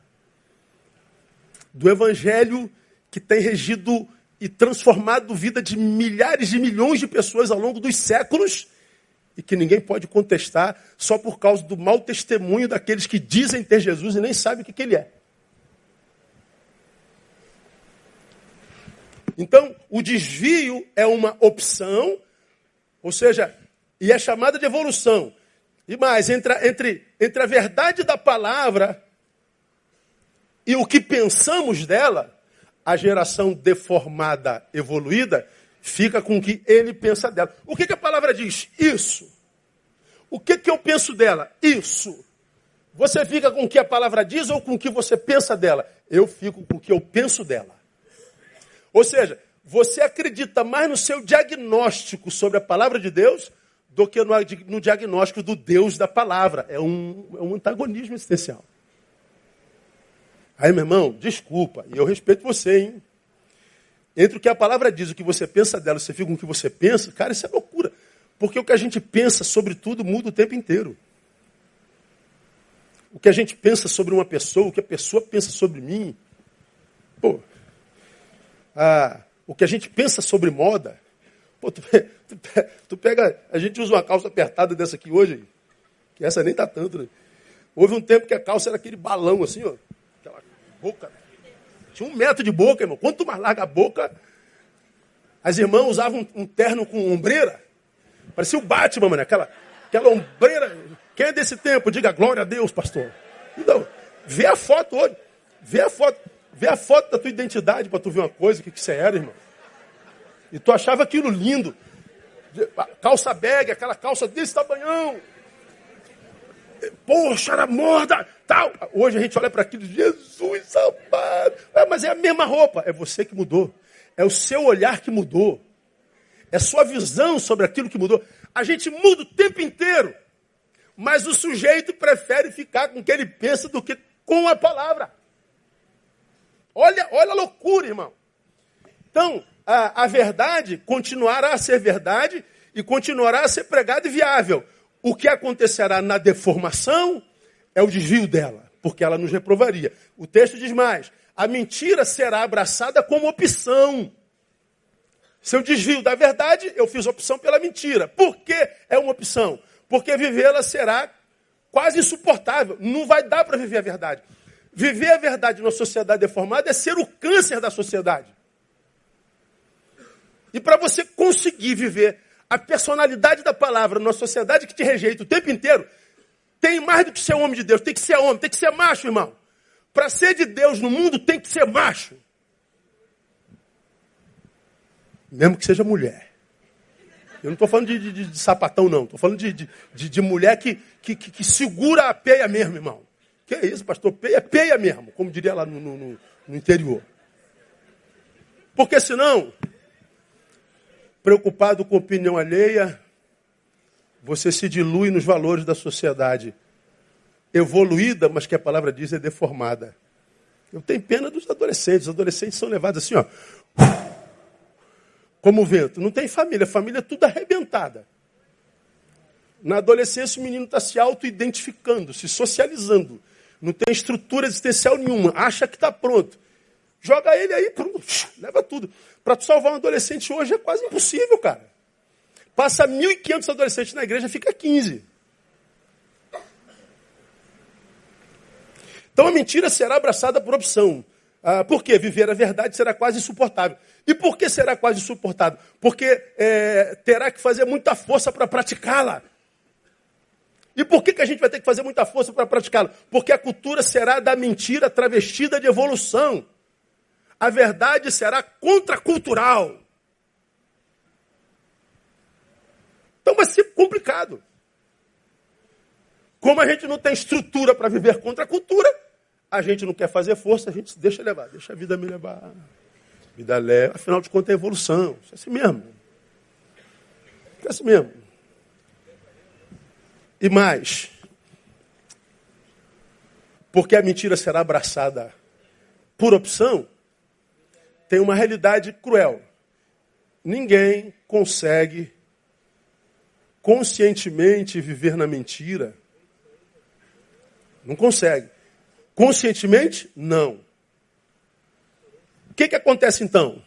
Do evangelho que tem regido e transformado a vida de milhares de milhões de pessoas ao longo dos séculos e que ninguém pode contestar só por causa do mau testemunho daqueles que dizem ter Jesus e nem sabem o que, que ele é. Então, o desvio é uma opção, ou seja, e é chamada de evolução. E mais, entre entre, entre a verdade da palavra e o que pensamos dela, a geração deformada, evoluída, fica com o que ele pensa dela. O que, que a palavra diz? Isso. O que, que eu penso dela? Isso. Você fica com o que a palavra diz ou com o que você pensa dela? Eu fico com o que eu penso dela. Ou seja, você acredita mais no seu diagnóstico sobre a palavra de Deus do que no, no diagnóstico do Deus da palavra. É um, é um antagonismo existencial. Aí, meu irmão, desculpa, e eu respeito você, hein? Entre o que a palavra diz o que você pensa dela, você fica com o que você pensa, cara, isso é loucura. Porque o que a gente pensa sobre tudo muda o tempo inteiro. O que a gente pensa sobre uma pessoa, o que a pessoa pensa sobre mim. Pô, ah, o que a gente pensa sobre moda. Pô, tu, tu, tu, pega. A gente usa uma calça apertada dessa aqui hoje, que essa nem tá tanto, né? Houve um tempo que a calça era aquele balão assim, ó. Boca. Tinha um metro de boca, irmão. Quanto mais larga a boca. As irmãs usavam um, um terno com ombreira. Parecia o Batman, mano. Aquela, aquela ombreira. Quem é desse tempo? Diga glória a Deus, pastor. Então, vê a foto hoje. Vê a foto. Vê a foto da tua identidade para tu ver uma coisa, o que, que você era, irmão. E tu achava aquilo lindo. Calça bag, aquela calça desse tamanhão. Poxa, era morda, tal. Hoje a gente olha para aquilo, Jesus amado. É, mas é a mesma roupa. É você que mudou. É o seu olhar que mudou. É sua visão sobre aquilo que mudou. A gente muda o tempo inteiro. Mas o sujeito prefere ficar com o que ele pensa do que com a palavra. Olha, olha a loucura, irmão. Então, a, a verdade continuará a ser verdade e continuará a ser pregada e viável. O que acontecerá na deformação é o desvio dela, porque ela nos reprovaria. O texto diz mais: a mentira será abraçada como opção. Se eu desvio da verdade, eu fiz opção pela mentira. Por que é uma opção? Porque vivê-la será quase insuportável. Não vai dar para viver a verdade. Viver a verdade numa sociedade deformada é ser o câncer da sociedade. E para você conseguir viver a personalidade da palavra numa sociedade que te rejeita o tempo inteiro, tem mais do que ser homem de Deus, tem que ser homem, tem que ser macho, irmão. Para ser de Deus no mundo tem que ser macho. Mesmo que seja mulher. Eu não estou falando de, de, de, sapatão, não. Estou falando de, de, mulher que, que, que, segura a peia mesmo, irmão. Que é isso, pastor? Peia, peia mesmo, como diria lá no, no, no interior. Porque senão, preocupado com opinião alheia, você se dilui nos valores da sociedade. Evoluída, mas que a palavra diz é deformada. Eu tenho pena dos adolescentes. Os adolescentes são levados assim, ó como o vento. Não tem família, família é tudo arrebentada. Na adolescência, o menino está se auto-identificando, se socializando. Não tem estrutura existencial nenhuma. Acha que está pronto. Joga ele aí, pronto, leva tudo. Para tu salvar um adolescente hoje é quase impossível, cara. Passa 1.500 adolescentes na igreja, fica 15. Então a mentira será abraçada por opção. Ah, por quê? Viver a verdade será quase insuportável. E por que será quase insuportável? Porque é, terá que fazer muita força para praticá-la. E por que, que a gente vai ter que fazer muita força para praticá-la? Porque a cultura será da mentira travestida de evolução. A verdade será contracultural. Então vai ser complicado. Como a gente não tem estrutura para viver contra a cultura, a gente não quer fazer força, a gente se deixa levar, deixa a vida me levar. Vida leva, afinal de contas é evolução. Isso é assim mesmo. É assim mesmo. E mais, porque a mentira será abraçada por opção, tem uma realidade cruel. Ninguém consegue conscientemente viver na mentira. Não consegue. Conscientemente? Não. O que, que acontece então?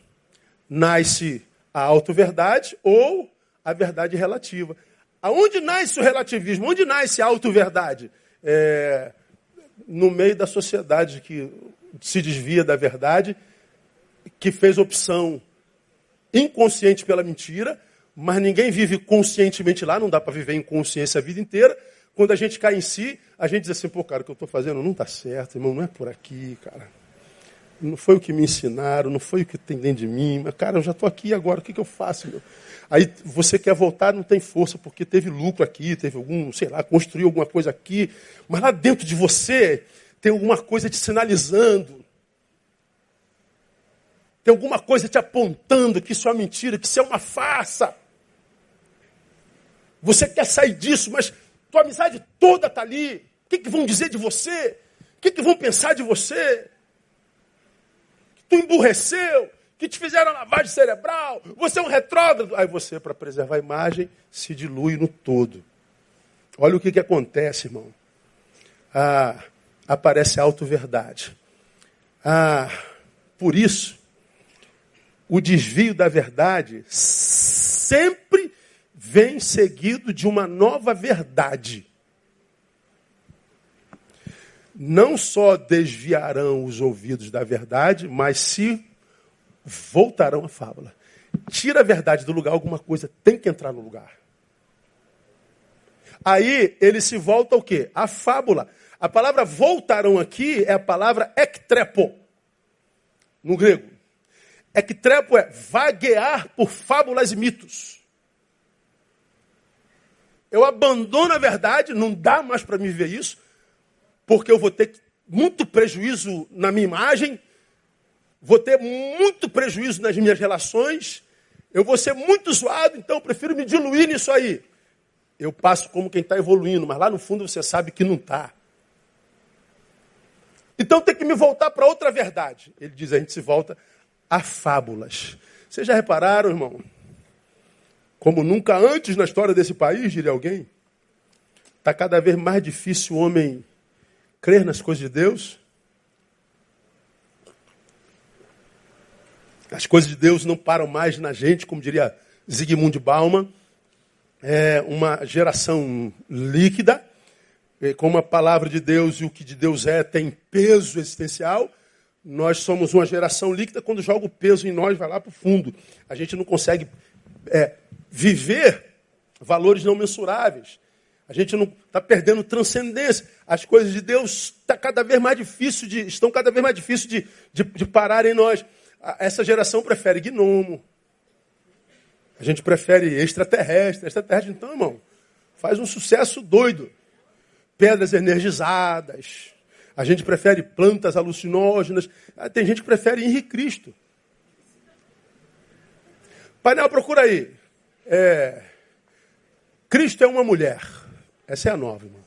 Nasce a auto-verdade ou a verdade relativa. Aonde nasce o relativismo? Onde nasce a auto-verdade? É, no meio da sociedade que se desvia da verdade, que fez opção inconsciente pela mentira, mas ninguém vive conscientemente lá, não dá para viver em consciência a vida inteira. Quando a gente cai em si, a gente diz assim, pô, cara, o que eu estou fazendo não está certo, irmão, não é por aqui, cara. Não foi o que me ensinaram, não foi o que tem dentro de mim, mas, cara, eu já estou aqui agora, o que, que eu faço? Meu? Aí você quer voltar, não tem força, porque teve lucro aqui, teve algum, sei lá, construiu alguma coisa aqui, mas lá dentro de você tem alguma coisa te sinalizando. Tem alguma coisa te apontando que isso é uma mentira, que isso é uma farsa. Você quer sair disso, mas tua amizade toda está ali. O que, que, vão dizer de você? O que, que vão pensar de você? Que tu emburreceu, que te fizeram lavagem cerebral, você é um retrógrado. Aí você, para preservar a imagem, se dilui no todo. Olha o que, que acontece, irmão. Ah, aparece a auto-verdade. Ah, por isso, o desvio da verdade sempre vem seguido de uma nova verdade. Não só desviarão os ouvidos da verdade, mas se voltarão à fábula. Tira a verdade do lugar, alguma coisa tem que entrar no lugar. Aí ele se volta ao quê? A fábula. A palavra voltarão aqui é a palavra ektrepo, no grego. Ektrepo é vaguear por fábulas e mitos. Eu abandono a verdade, não dá mais para me ver isso, porque eu vou ter muito prejuízo na minha imagem, vou ter muito prejuízo nas minhas relações, eu vou ser muito zoado, então eu prefiro me diluir nisso aí. Eu passo como quem está evoluindo, mas lá no fundo você sabe que não está. Então tem que me voltar para outra verdade. Ele diz: a gente se volta a fábulas. Vocês já repararam, irmão? Como nunca antes na história desse país, diria alguém, está cada vez mais difícil o homem crer nas coisas de Deus. As coisas de Deus não param mais na gente, como diria Zygmunt Bauman. É uma geração líquida, como a palavra de Deus e o que de Deus é tem peso existencial. Nós somos uma geração líquida, quando joga o peso em nós, vai lá para o fundo. A gente não consegue é, viver valores não mensuráveis. A gente não está perdendo transcendência. As coisas de Deus tá cada vez mais difícil de, estão cada vez mais difíceis de, de, de parar em nós. Essa geração prefere gnomo. A gente prefere extraterrestre. Extraterrestre, então, irmão, faz um sucesso doido. Pedras energizadas, a gente prefere plantas alucinógenas. Ah, tem gente que prefere Henrique Cristo. Painel, procura aí. É... Cristo é uma mulher. Essa é a nova, irmão.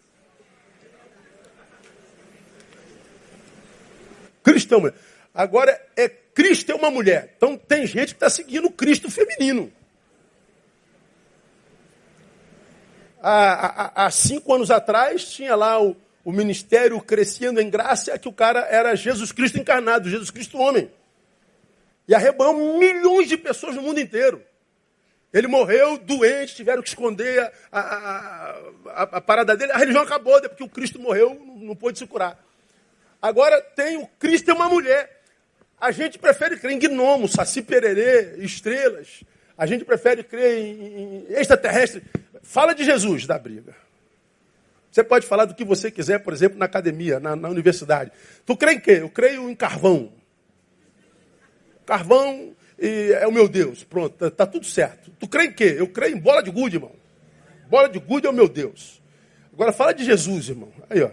Cristo é uma mulher. Agora, é Cristo é uma mulher. Então, tem gente que está seguindo o Cristo feminino. Há, há, há cinco anos atrás, tinha lá o, o ministério crescendo em graça é que o cara era Jesus Cristo encarnado, Jesus Cristo homem. E arrebanhou milhões de pessoas no mundo inteiro. Ele morreu doente, tiveram que esconder a, a, a, a parada dele. A religião acabou, porque o Cristo morreu, não, não pôde se curar. Agora tem o Cristo é uma mulher. A gente prefere crer em gnomo, saci pererê, estrelas. A gente prefere crer em, em extraterrestre. Fala de Jesus da briga. Você pode falar do que você quiser, por exemplo, na academia, na, na universidade. Tu crê em quê? Eu creio em carvão. Carvão é o meu Deus. Pronto, tá, tá, tudo certo. Tu crê em quê? Eu creio em bola de gude, irmão. Bola de gude é o meu Deus. Agora fala de Jesus, irmão. Aí, ó.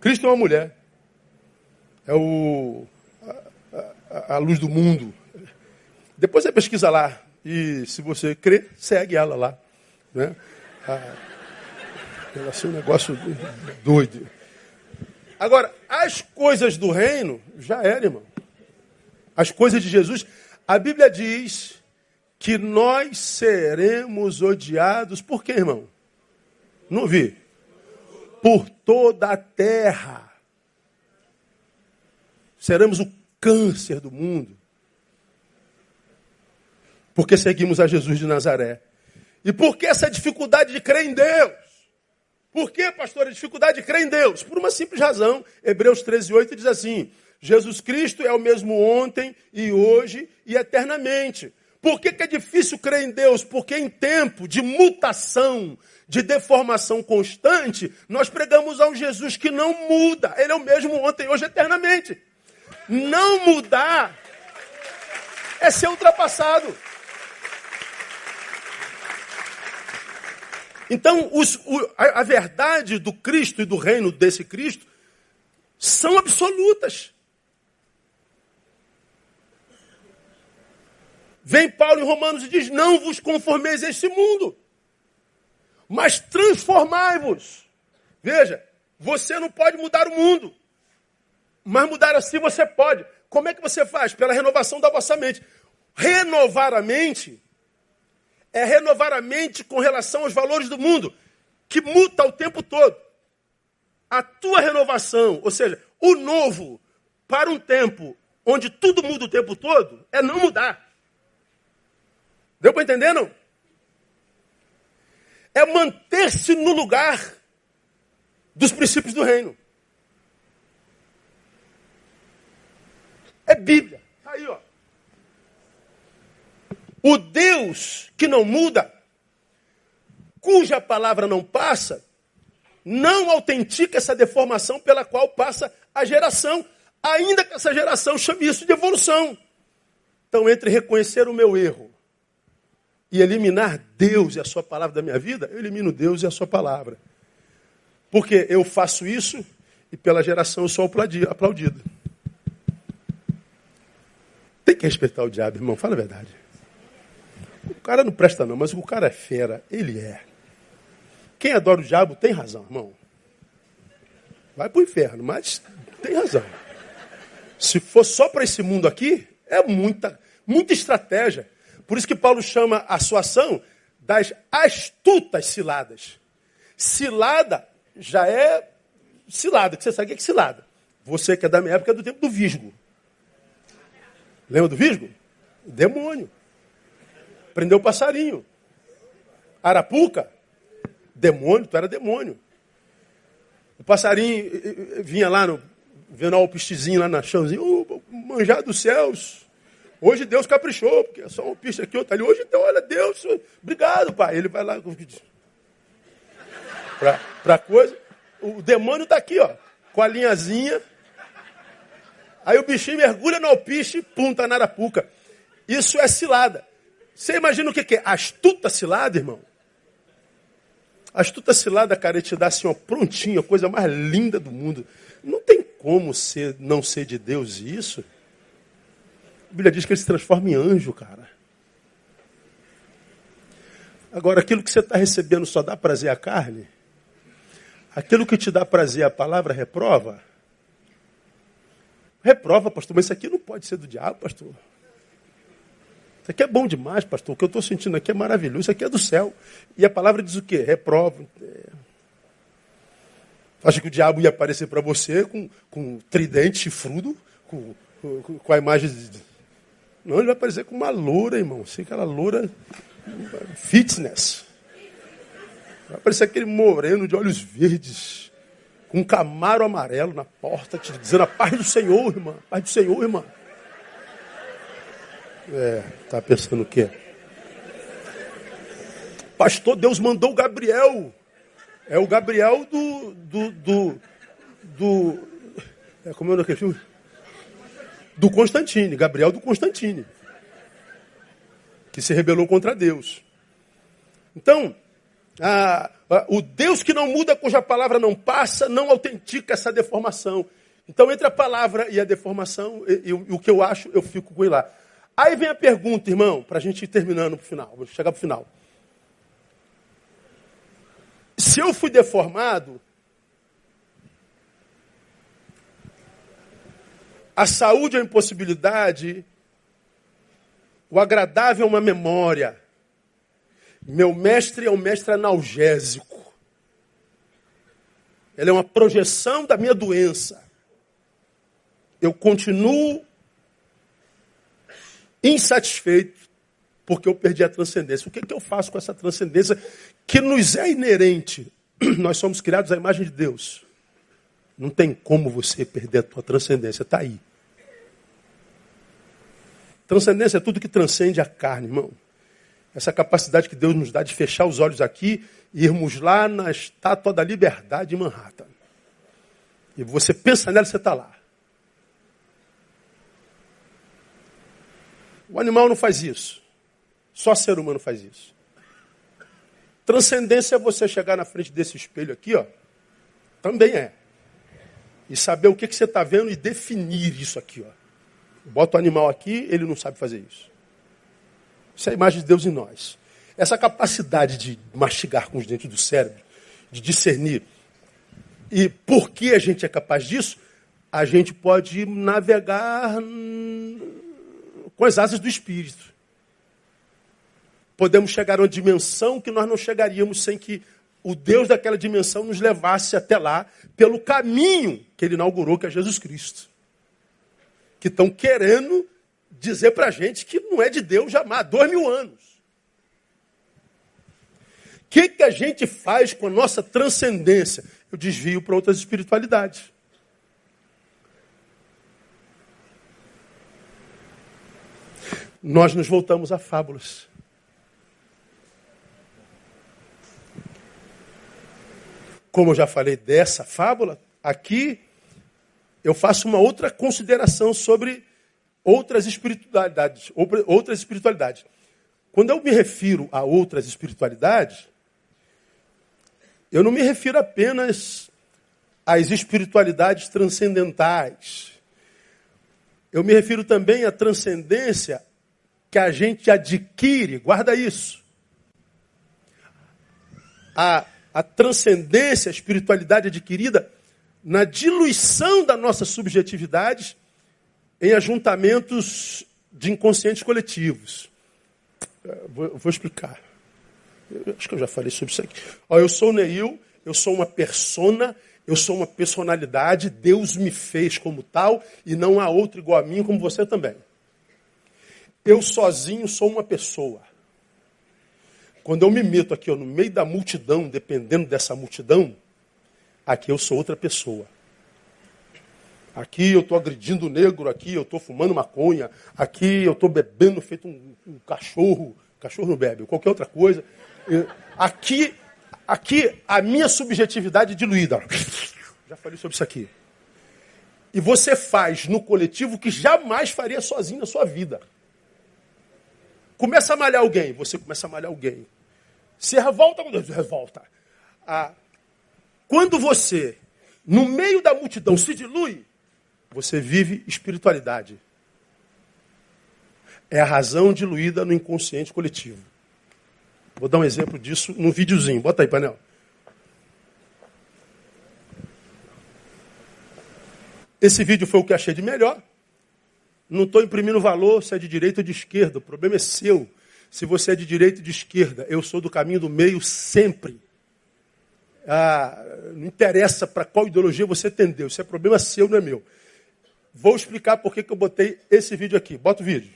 Cristo é uma mulher. É o a, a, a luz do mundo. Depois você pesquisa lá. E se você crê, segue ela lá. Né? Ah, Vai ser um negócio doido. Agora, as coisas do reino já eram, irmão. As coisas de Jesus. A Bíblia diz que nós seremos odiados por quê, irmão? Não vi. Por toda a terra. Seremos o câncer do mundo. Porque seguimos a Jesus de Nazaré. E por que essa dificuldade de crer em Deus? Por que, pastor, a dificuldade de crer em Deus? Por uma simples razão. Hebreus 13, 8 diz assim: Jesus Cristo é o mesmo ontem e hoje e eternamente. Por que, que é difícil crer em Deus? Porque em tempo de mutação, de deformação constante, nós pregamos a um Jesus que não muda. Ele é o mesmo ontem, hoje, eternamente. Não mudar é ser ultrapassado. Então, os, o, a, a verdade do Cristo e do reino desse Cristo são absolutas. Vem Paulo em Romanos e diz: Não vos conformeis a este mundo, mas transformai-vos. Veja, você não pode mudar o mundo, mas mudar assim você pode. Como é que você faz? Pela renovação da vossa mente. Renovar a mente é renovar a mente com relação aos valores do mundo, que muta o tempo todo. A tua renovação, ou seja, o novo para um tempo onde tudo muda o tempo todo, é não mudar. Deu para entender, não? É manter-se no lugar dos princípios do reino. É Bíblia. Tá aí, ó. O Deus que não muda, cuja palavra não passa, não autentica essa deformação pela qual passa a geração, ainda que essa geração chame isso de evolução. Então, entre reconhecer o meu erro e eliminar Deus e a sua palavra da minha vida, eu elimino Deus e a sua palavra. Porque eu faço isso e pela geração eu sou aplaudido. Tem que respeitar o diabo, irmão, fala a verdade. O cara não presta não, mas o cara é fera, ele é. Quem adora o diabo tem razão, irmão. Vai para o inferno, mas tem razão. Se for só para esse mundo aqui, é muita, muita estratégia. Por isso que Paulo chama a sua ação das astutas ciladas. Cilada já é cilada, que você sabe o que é cilada. Você que é da minha época é do tempo do visgo. Lembra do visgo? Demônio. Prendeu o passarinho. Arapuca, demônio, tu era demônio. O passarinho vinha lá, no, vendo o pistezinho lá na chãozinho, oh, manjar dos céus. Hoje Deus caprichou, porque é só um piste aqui, outro ali. Hoje, então, olha, Deus, obrigado, pai. Ele vai lá para coisa. O demônio está aqui, ó, com a linhazinha. Aí o bichinho mergulha no alpiste, punta na arapuca. Isso é cilada. Você imagina o que é? Astuta cilada, irmão? Astuta cilada, cara, ele te dá assim, ó, prontinho, a coisa mais linda do mundo. Não tem como ser, não ser de Deus isso. A Bíblia diz que ele se transforma em anjo, cara. Agora, aquilo que você está recebendo só dá prazer à carne? Aquilo que te dá prazer à palavra reprova? Reprova, pastor, mas isso aqui não pode ser do diabo, pastor. Isso aqui é bom demais, pastor. O que eu estou sentindo aqui é maravilhoso. Isso aqui é do céu. E a palavra diz o quê? Reprova. É... Acha que o diabo ia aparecer para você com, com tridente chifrudo, com, com, com a imagem de. Não, ele vai aparecer com uma loura, irmão. Assim, aquela loura fitness. Vai aparecer aquele moreno de olhos verdes, com um camaro amarelo na porta, te dizendo a paz do Senhor, irmã. A paz do Senhor, irmã. É, tá pensando o quê? Pastor, Deus mandou o Gabriel. É o Gabriel do. do. do. do é, como é o nome Do Constantine. Gabriel do Constantine. Que se rebelou contra Deus. Então, a, a, o Deus que não muda, cuja palavra não passa, não autentica essa deformação. Então, entre a palavra e a deformação, e, e, o que eu acho, eu fico com ele lá. Aí vem a pergunta, irmão, para a gente ir terminando para o final. Vou chegar para o final. Se eu fui deformado, a saúde é uma impossibilidade, o agradável é uma memória. Meu mestre é um mestre analgésico. Ele é uma projeção da minha doença. Eu continuo insatisfeito, porque eu perdi a transcendência. O que, que eu faço com essa transcendência que nos é inerente? (clears throat) Nós somos criados à imagem de Deus. Não tem como você perder a tua transcendência, está aí. Transcendência é tudo que transcende a carne, irmão. Essa capacidade que Deus nos dá de fechar os olhos aqui e irmos lá na estátua da liberdade em Manhattan. E você pensa nela, você está lá. O animal não faz isso. Só ser humano faz isso. Transcendência é você chegar na frente desse espelho aqui, ó. Também é. E saber o que, que você está vendo e definir isso aqui, ó. Bota o animal aqui, ele não sabe fazer isso. Isso é a imagem de Deus em nós. Essa capacidade de mastigar com os dentes do cérebro, de discernir. E por que a gente é capaz disso? A gente pode navegar com as asas do Espírito. Podemos chegar a uma dimensão que nós não chegaríamos sem que o Deus daquela dimensão nos levasse até lá pelo caminho que ele inaugurou, que é Jesus Cristo. Que estão querendo dizer para a gente que não é de Deus já há dois mil anos. O que, que a gente faz com a nossa transcendência? Eu desvio para outras espiritualidades. Nós nos voltamos a fábulas. Como eu já falei dessa fábula, aqui eu faço uma outra consideração sobre outras espiritualidades, outras espiritualidades. Quando eu me refiro a outras espiritualidades, eu não me refiro apenas às espiritualidades transcendentais. Eu me refiro também à transcendência que a gente adquire, guarda isso. A, a transcendência, a espiritualidade adquirida na diluição das nossas subjetividades em ajuntamentos de inconscientes coletivos. Vou, vou explicar. Eu acho que eu já falei sobre isso aqui. Ó, eu sou o Neil, eu sou uma persona, eu sou uma personalidade, Deus me fez como tal e não há outro igual a mim como você também. Eu sozinho sou uma pessoa. Quando eu me meto aqui ó, no meio da multidão, dependendo dessa multidão, aqui eu sou outra pessoa. Aqui eu estou agredindo o negro, aqui eu estou fumando maconha, aqui eu estou bebendo feito um, um, cachorro, cachorro não bebe, qualquer outra coisa. Aqui, aqui a minha subjetividade é diluída. Já falei sobre isso aqui. E você faz no coletivo que jamais faria sozinho na sua vida. Começa a malhar alguém, você começa a malhar alguém. Se revolta, revolta. Ah, quando você, no meio da multidão, se dilui, você vive espiritualidade. É a razão diluída no inconsciente coletivo. Vou dar um exemplo disso num videozinho. Bota aí, painel. Esse vídeo foi o que achei de melhor. Não estou imprimindo valor se é de direita ou de esquerda. O problema é seu. Se você é de direita ou de esquerda, eu sou do caminho do meio sempre. Ah, não interessa para qual ideologia você tendeu. Isso é problema seu, não é meu. Vou explicar por que eu botei esse vídeo aqui. Bota o vídeo.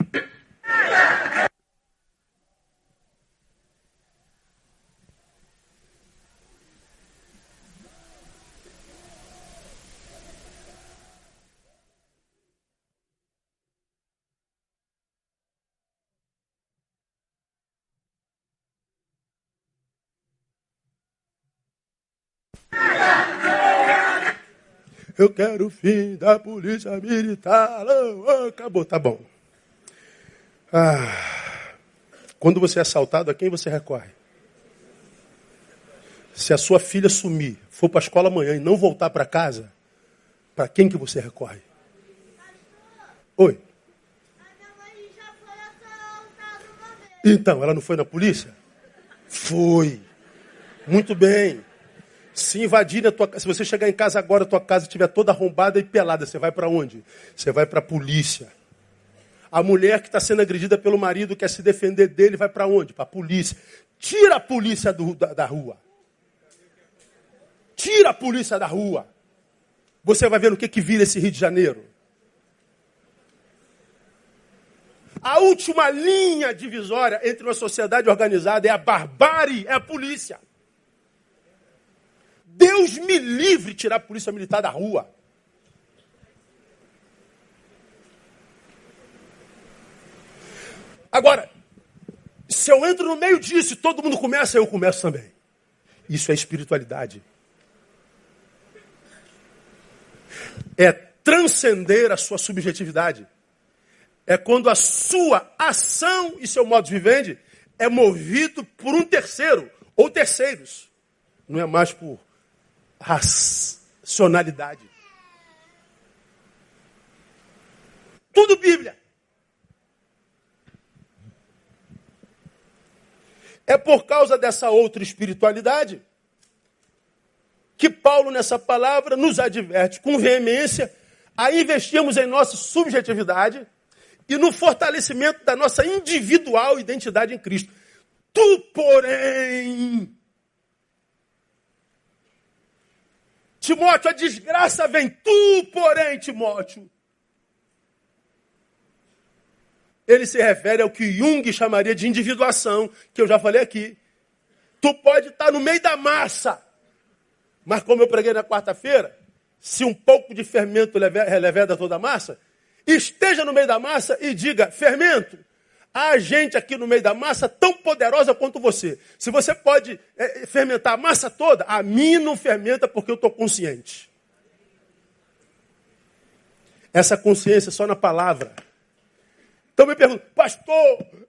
Eu quero o fim da polícia militar. Oh, acabou, tá bom. Ah, quando você é assaltado, a quem você recorre? Se a sua filha sumir, for para a escola amanhã e não voltar para casa, para quem que você recorre? Oi. Então, ela não foi na polícia? Foi. Muito bem. Se invadirem a tua casa, se você chegar em casa agora, a tua casa estiver toda arrombada e pelada, você vai para onde? Você vai para a polícia. A mulher que está sendo agredida pelo marido quer se defender dele, vai para onde? Para a polícia. Tira a polícia do, da, da rua. Tira a polícia da rua. Você vai ver no que, que vira esse Rio de Janeiro. A última linha divisória entre uma sociedade organizada é a barbárie, é a polícia. Deus me livre tirar a polícia militar da rua. Agora, se eu entro no meio disso e todo mundo começa, eu começo também. Isso é espiritualidade. É transcender a sua subjetividade. É quando a sua ação e seu modo de viver é movido por um terceiro ou terceiros. Não é mais por racionalidade. Tudo Bíblia. É por causa dessa outra espiritualidade que Paulo, nessa palavra, nos adverte com veemência a investirmos em nossa subjetividade e no fortalecimento da nossa individual identidade em Cristo. Tu, porém, Timóteo, a desgraça vem. Tu, porém, Timóteo. Ele se refere ao que Jung chamaria de individuação, que eu já falei aqui. Tu pode estar no meio da massa, mas como eu preguei na quarta-feira, se um pouco de fermento releveda toda a massa, esteja no meio da massa e diga: fermento, Há gente aqui no meio da massa tão poderosa quanto você. Se você pode é, fermentar a massa toda, a mim não fermenta porque eu estou consciente. Essa consciência é só na palavra. Então me pergunto, pastor,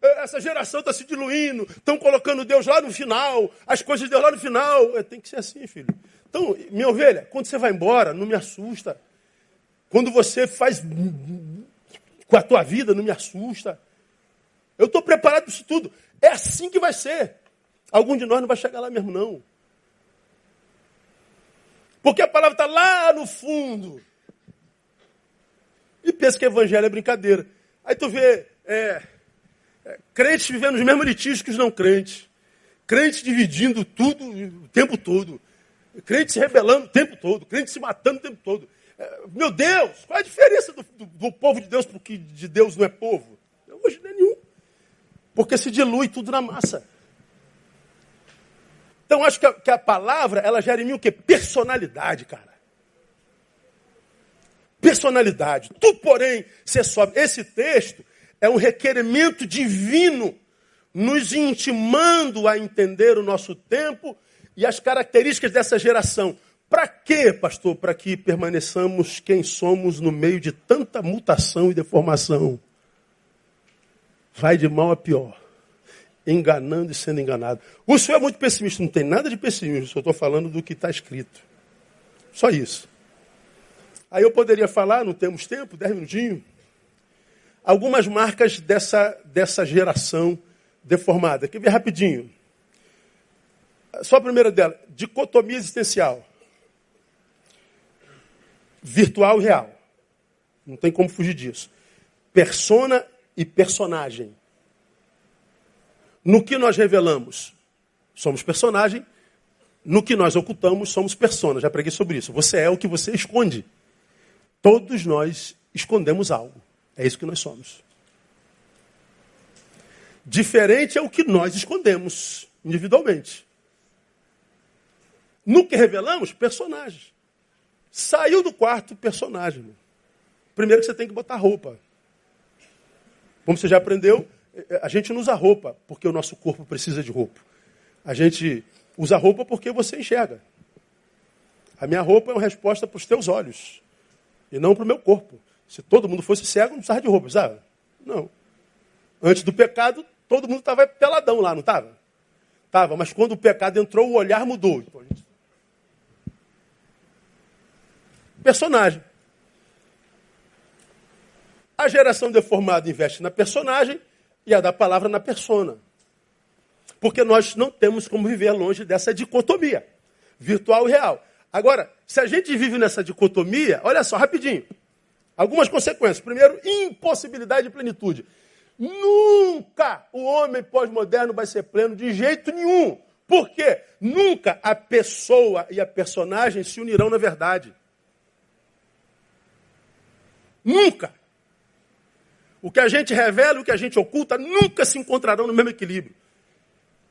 é, essa geração está se diluindo, estão colocando Deus lá no final, as coisas de Deus lá no final. É, tem que ser assim, filho. Então, minha ovelha, quando você vai embora, não me assusta. Quando você faz com a tua vida, não me assusta. Eu estou preparado para isso tudo. É assim que vai ser. Algum de nós não vai chegar lá mesmo, não. Porque a palavra está lá no fundo. E pensa que evangelho é brincadeira. Aí tu vê, é, É, crentes vivendo os mesmos litígios que os não crentes. Crentes dividindo tudo o tempo todo. Crentes se rebelando o tempo todo. Crentes se matando o tempo todo. É, meu Deus, qual a diferença do, do, do povo de Deus porque de Deus não é povo? Hoje não é nenhum. Porque se dilui tudo na massa. Então acho que a, que a palavra, ela gera em mim o quê? Personalidade, cara. Personalidade. Tu, porém, você sobe. Esse texto é um requerimento divino, nos intimando a entender o nosso tempo e as características dessa geração. Para quê, pastor? Para que permaneçamos quem somos no meio de tanta mutação e deformação. Vai de mal a pior. Enganando e sendo enganado. O senhor é muito pessimista, não tem nada de pessimismo, só estou falando do que está escrito. Só isso. Aí eu poderia falar, não temos tempo, dez minutinhos, algumas marcas dessa, dessa geração deformada. Quer ver rapidinho? Só a primeira dela, dicotomia existencial. Virtual e real. Não tem como fugir disso. Persona e personagem. No que nós revelamos, somos personagem. No que nós ocultamos, somos persona. Já preguei sobre isso. Você é o que você esconde. Todos nós escondemos algo. É isso que nós somos. Diferente é o que nós escondemos individualmente. No que revelamos, personagens. Saiu do quarto, personagem. Primeiro que você tem que botar roupa. Como você já aprendeu, a gente não usa roupa porque o nosso corpo precisa de roupa. A gente usa roupa porque você enxerga. A minha roupa é uma resposta para os teus olhos e não para o meu corpo. Se todo mundo fosse cego, não precisava de roupa, sabe? Não. Antes do pecado, todo mundo estava peladão lá, não estava? Estava, mas quando o pecado entrou, o olhar mudou. Então. Personagem. A geração deformada investe na personagem e a da palavra na persona. Porque nós não temos como viver longe dessa dicotomia, virtual e real. Agora, se a gente vive nessa dicotomia, olha só, rapidinho. Algumas consequências. Primeiro, impossibilidade de plenitude. Nunca o homem pós-moderno vai ser pleno de jeito nenhum. Por quê? Nunca a pessoa e a personagem se unirão na verdade. Nunca. O que a gente revela e o que a gente oculta nunca se encontrarão no mesmo equilíbrio.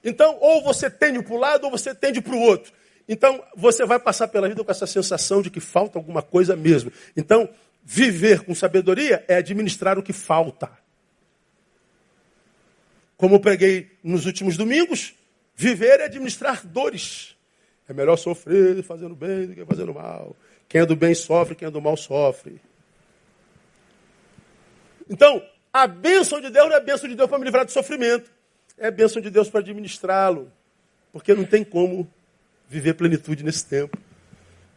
Então, ou você tende para o lado ou você tende para o outro. Então, você vai passar pela vida com essa sensação de que falta alguma coisa mesmo. Então, viver com sabedoria é administrar o que falta. Como preguei nos últimos domingos, viver é administrar dores. É melhor sofrer fazendo bem do que fazendo mal. Quem é do bem sofre, quem é do mal sofre. Então, a bênção de Deus não é a bênção de Deus para me livrar do sofrimento. É a bênção de Deus para administrá-lo. Porque não tem como viver plenitude nesse tempo.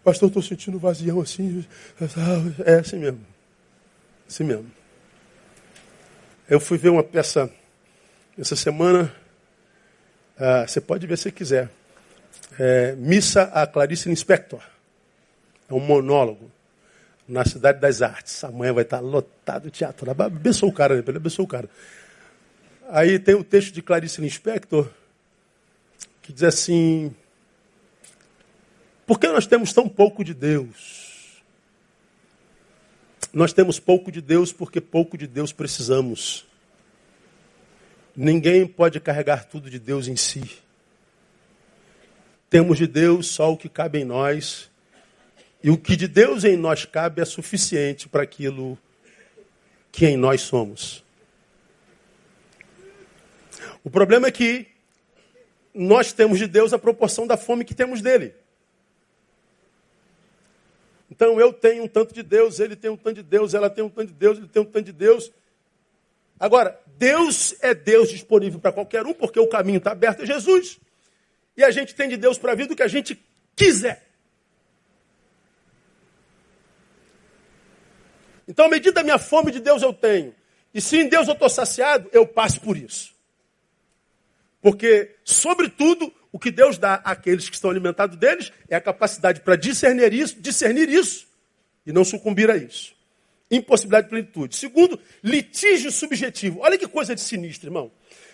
Pastor, estou sentindo vazião assim. É assim mesmo. Assim mesmo. Eu fui ver uma peça essa semana. Ah, você pode ver se quiser. É, Missa a Clarice Inspector. É um monólogo na Cidade das Artes. Amanhã vai estar lotado o teatro. Abençoou o cara, né? abençoou o cara. Aí tem o texto de Clarice Lispector que diz assim: Por que nós temos tão pouco de Deus? Nós temos pouco de Deus porque pouco de Deus precisamos. Ninguém pode carregar tudo de Deus em si. Temos de Deus só o que cabe em nós e o que de Deus em nós cabe é suficiente para aquilo que em nós somos. O problema é que nós temos de Deus a proporção da fome que temos dele. Então eu tenho um tanto de Deus, ele tem um tanto de Deus, ela tem um tanto de Deus, ele tem um tanto de Deus. Agora, Deus é Deus disponível para qualquer um, porque o caminho está aberto a Jesus. E a gente tem de Deus para a vida o que a gente quiser. Então, à medida da minha fome de Deus eu tenho. E se em Deus eu estou saciado, eu passo por isso. Porque, sobretudo, o que Deus dá àqueles que estão alimentados deles é a capacidade para discernir isso, discernir isso e não sucumbir a isso. Impossibilidade de plenitude. Segundo, litígio subjetivo. Olha que coisa de sinistra, irmão.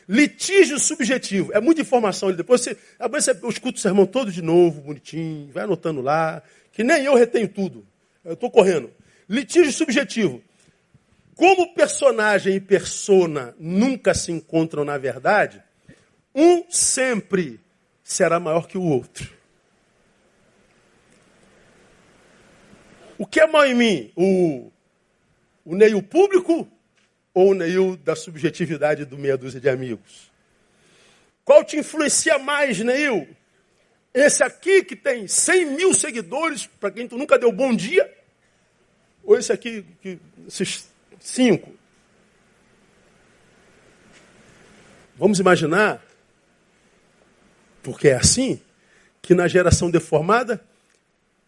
Litígio subjetivo. É muita informação. Depois você, depois você escuta o sermão todo de novo, bonitinho, vai anotando lá, que nem eu retenho tudo. Eu estou correndo. Litígio subjetivo. Como personagem e persona nunca se encontram na verdade, um sempre será maior que o outro. O que é maior em mim? O, o Neil público ou o Neil da subjetividade do meia dúzia de amigos? Qual te influencia mais, Neil? Esse aqui que tem 100 mil seguidores, para quem tu nunca deu bom dia? Ou esse aqui, que, esses cinco? Vamos imaginar, porque é assim, que na geração deformada,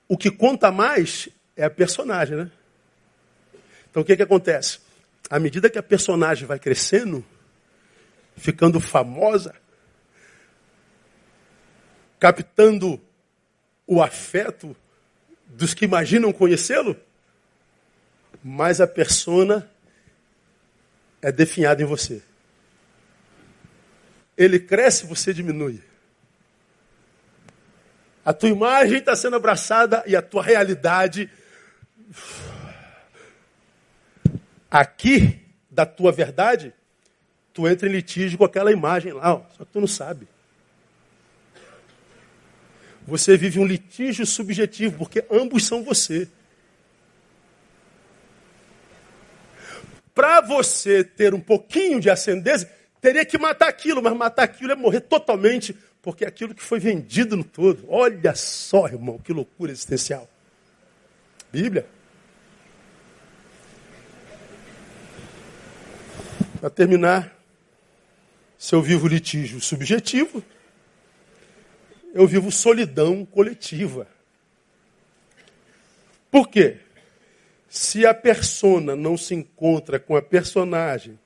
o que conta mais é a personagem, né? Então o que, que acontece? À medida que a personagem vai crescendo, ficando famosa, captando o afeto dos que imaginam conhecê-lo, mais a persona é definhada em você. Ele cresce, você diminui. A tua imagem está sendo abraçada e a tua realidade aqui da tua verdade, tu entra em litígio com aquela imagem lá, ó, só que tu não sabe. Você vive um litígio subjetivo, porque ambos são você. Para você ter um pouquinho de ascendência, teria que matar aquilo, mas matar aquilo é morrer totalmente, porque é aquilo que foi vendido no todo. Olha só, irmão, que loucura existencial. Bíblia. Para terminar, se eu vivo litígio subjetivo, eu vivo solidão coletiva. Por quê? Se a persona não se encontra com a personagem,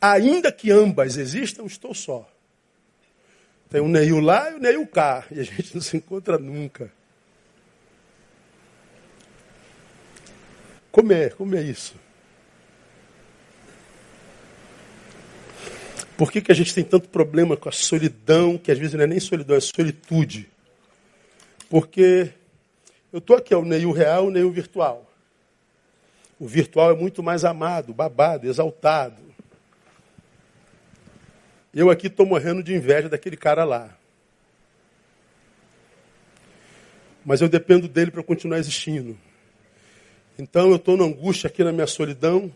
ainda que ambas existam, estou só. Tem um Neil lá e o Neil cá, (laughs) e a gente não se encontra nunca. Como é? Como é isso? Por que, que a gente tem tanto problema com a solidão, que às vezes não é nem solidão, é solitude? Porque eu estou aqui, é o Neil real, o Neil virtual. O virtual é muito mais amado, babado, exaltado. Eu aqui estou morrendo de inveja daquele cara lá. Mas eu dependo dele para continuar existindo. Então eu estou na angústia aqui na minha solidão,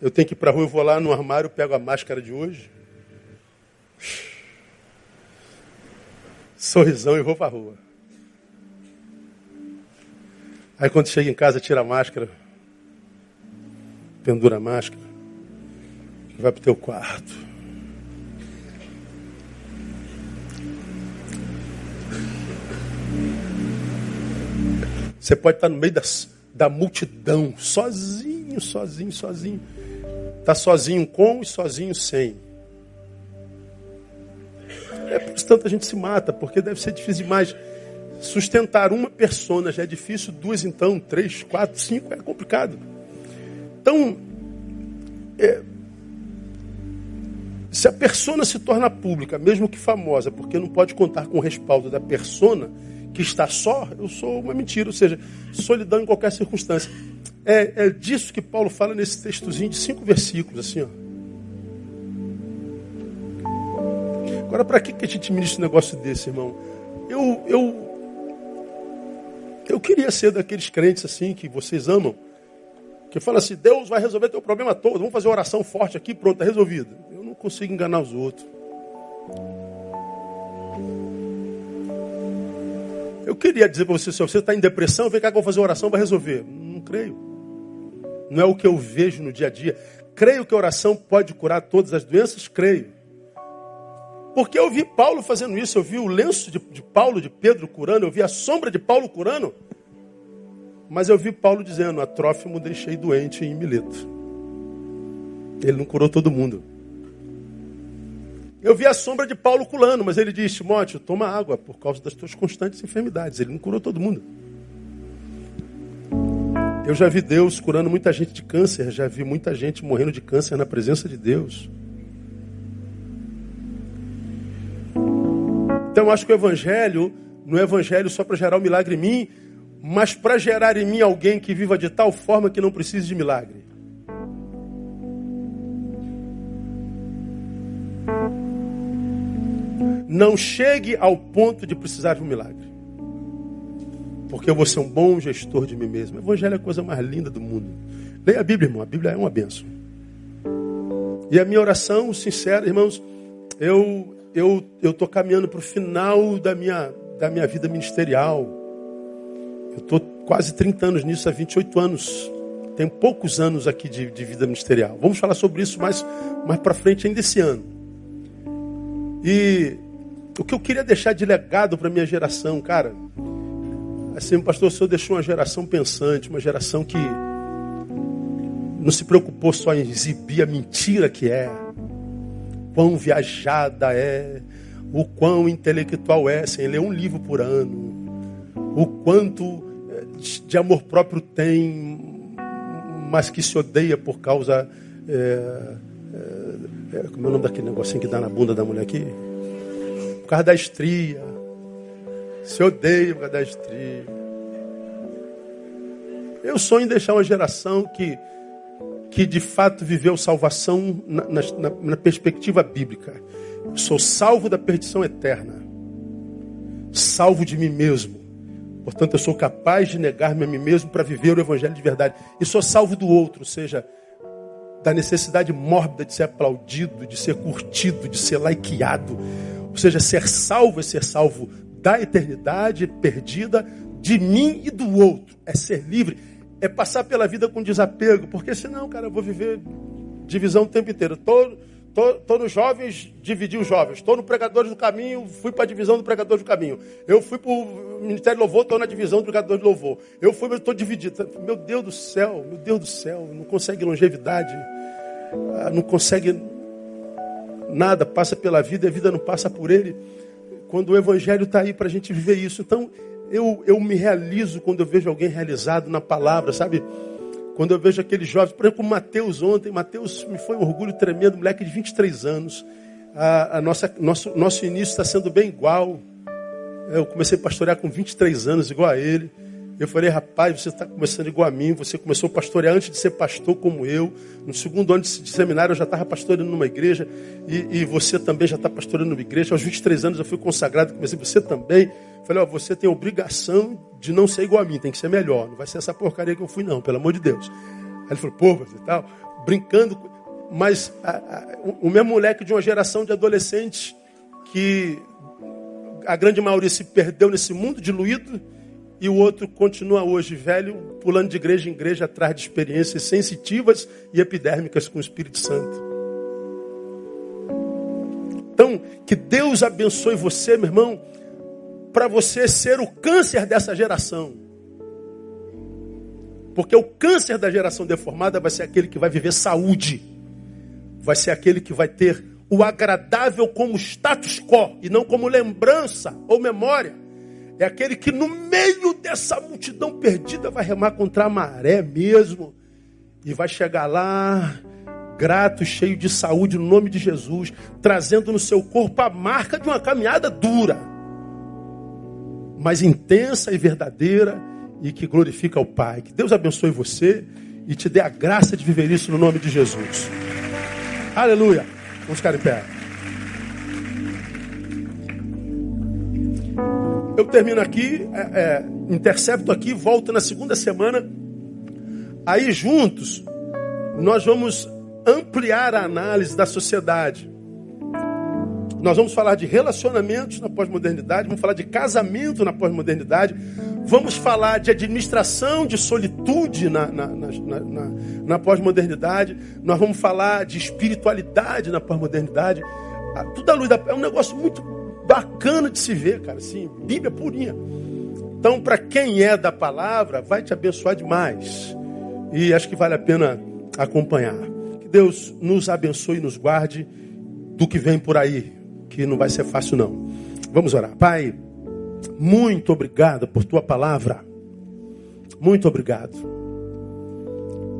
eu tenho que ir para a rua, eu vou lá no armário, pego a máscara de hoje. Sorrisão e vou para a rua. Aí quando chega em casa, tira a máscara, pendura a máscara, vai para o teu quarto. Você pode estar no meio das, da multidão, sozinho, sozinho, sozinho. Está sozinho com e sozinho sem. É por isso tanta gente se mata, porque deve ser difícil demais. Sustentar uma persona já é difícil, duas então, três, quatro, cinco, é complicado. Então, é, se a persona se torna pública, mesmo que famosa, porque não pode contar com o respaldo da persona que está só, eu sou uma mentira. Ou seja, solidão em qualquer circunstância. É, é disso que Paulo fala nesse textozinho de cinco versículos, assim, ó. Agora, para que, que a gente ministra um negócio desse, irmão? Eu, eu, eu queria ser daqueles crentes assim que vocês amam, que fala assim: Deus vai resolver teu problema todo, vamos fazer uma oração forte aqui, pronto, está resolvido. Eu não consigo enganar os outros. Eu queria dizer para você: se você está em depressão, vem cá que eu vou fazer uma oração para resolver. Não creio não é o que eu vejo no dia a dia. Creio que a oração pode curar todas as doenças? Creio. Porque eu vi Paulo fazendo isso, eu vi o lenço de, de Paulo, de Pedro curando, eu vi a sombra de Paulo curando. Mas eu vi Paulo dizendo: a Trófimo deixei doente em Mileto. Ele não curou todo mundo. Eu vi a sombra de Paulo curando, mas ele disse: Timóteo, toma água por causa das tuas constantes enfermidades. Ele não curou todo mundo. Eu já vi Deus curando muita gente de câncer, já vi muita gente morrendo de câncer na presença de Deus. Então eu acho que o Evangelho não é Evangelho só para gerar um milagre em mim, mas para gerar em mim alguém que viva de tal forma que não precise de milagre. Não chegue ao ponto de precisar de um milagre. Porque eu vou ser um bom gestor de mim mesmo. O Evangelho é a coisa mais linda do mundo. Leia a Bíblia, irmão. A Bíblia é uma benção. E a minha oração sincera, irmãos, eu eu eu tô caminhando para o final da minha da minha vida ministerial. Eu estou quase 30 anos nisso, há 28 anos. Tenho poucos anos aqui de, de vida ministerial. Vamos falar sobre isso mais, mais para frente ainda esse ano. E o que eu queria deixar de legado para minha geração, cara, assim, pastor, o senhor deixou uma geração pensante, uma geração que não se preocupou só em exibir a mentira que é, quão viajada é, o quão intelectual é, sem ler um livro por ano, o quanto eh, de amor próprio tem, mas que se odeia por causa. É, é, como é o nome daquele negocinho que dá na bunda da mulher aqui? causa da estria. Se odeia por causa da estria. Eu sonho em deixar uma geração que, que de fato viveu salvação na, na, na perspectiva bíblica. Eu sou salvo da perdição eterna. Salvo de mim mesmo. Portanto, eu sou capaz de negar-me a mim mesmo para viver o evangelho de verdade. E sou salvo do outro, ou seja, da necessidade mórbida de ser aplaudido, de ser curtido, de ser likeado, ou seja, ser salvo é ser salvo da eternidade perdida, de mim e do outro. É ser livre. É passar pela vida com desapego. Porque senão, cara, eu vou viver divisão o tempo inteiro. Tô, tô nos jovens, dividi os jovens. Estou no Pregadores do Caminho, fui para a divisão do Pregadores do Caminho. Eu fui para o Ministério de Louvor, estou na divisão do Pregador de Louvor. Eu fui, mas estou dividido. Meu Deus do céu, meu Deus do céu. Não consegue longevidade. Ah, não consegue nada, passa pela vida e a vida não passa por ele. Quando o Evangelho está aí para a gente viver isso. Então, eu, eu me realizo quando eu vejo alguém realizado na palavra, sabe? Quando eu vejo aqueles jovens, por exemplo, Mateus ontem, Mateus me foi um orgulho tremendo, moleque de 23 anos. A, a nossa, nosso, nosso início está sendo bem igual. Eu comecei a pastorear com 23 anos, igual a ele. Eu falei, rapaz, você está começando igual a mim, você começou a pastorear antes de ser pastor como eu. No segundo ano de seminário eu já estava pastoreando numa igreja e, e você também já está pastoreando numa igreja. Aos 23 anos eu fui consagrado, comecei, você também. Falei, ó, você tem obrigação de não ser igual a mim, tem que ser melhor. Não vai ser essa porcaria que eu fui, não, pelo amor de Deus. Aí ele falou, pô, você tal, brincando. Mas a, a, o meu moleque de uma geração de adolescentes que a grande maioria se perdeu nesse mundo diluído e o outro continua hoje velho, pulando de igreja em igreja atrás de experiências sensitivas e epidérmicas com o Espírito Santo. Então, que Deus abençoe você, meu irmão, para você ser o câncer dessa geração. Porque o câncer da geração deformada vai ser aquele que vai viver saúde, vai ser aquele que vai ter o agradável como status quo e não como lembrança ou memória. É aquele que no meio dessa multidão perdida vai remar contra a maré mesmo. E vai chegar lá, grato, cheio de saúde, no nome de Jesus, trazendo no seu corpo a marca de uma caminhada dura, mas intensa e verdadeira e que glorifica o Pai. Que Deus abençoe você e te dê a graça de viver isso no nome de Jesus. Aleluia. Vamos ficar em pé. Eu termino aqui, é, é, intercepto aqui, volto na segunda semana. Aí juntos, nós vamos ampliar a análise da sociedade. Nós vamos falar de relacionamentos na pós-modernidade, vamos falar de casamento na pós-modernidade, vamos falar de administração de solitude na, na, na, na, na pós-modernidade, nós vamos falar de espiritualidade na pós-modernidade. Ah, tudo à luz da. É um negócio muito bacana de se ver, cara, assim, Bíblia purinha. Então, para quem é da palavra, vai te abençoar demais. E acho que vale a pena acompanhar. Que Deus nos abençoe e nos guarde do que vem por aí, que não vai ser fácil não. Vamos orar. Pai, muito obrigado por tua palavra. Muito obrigado.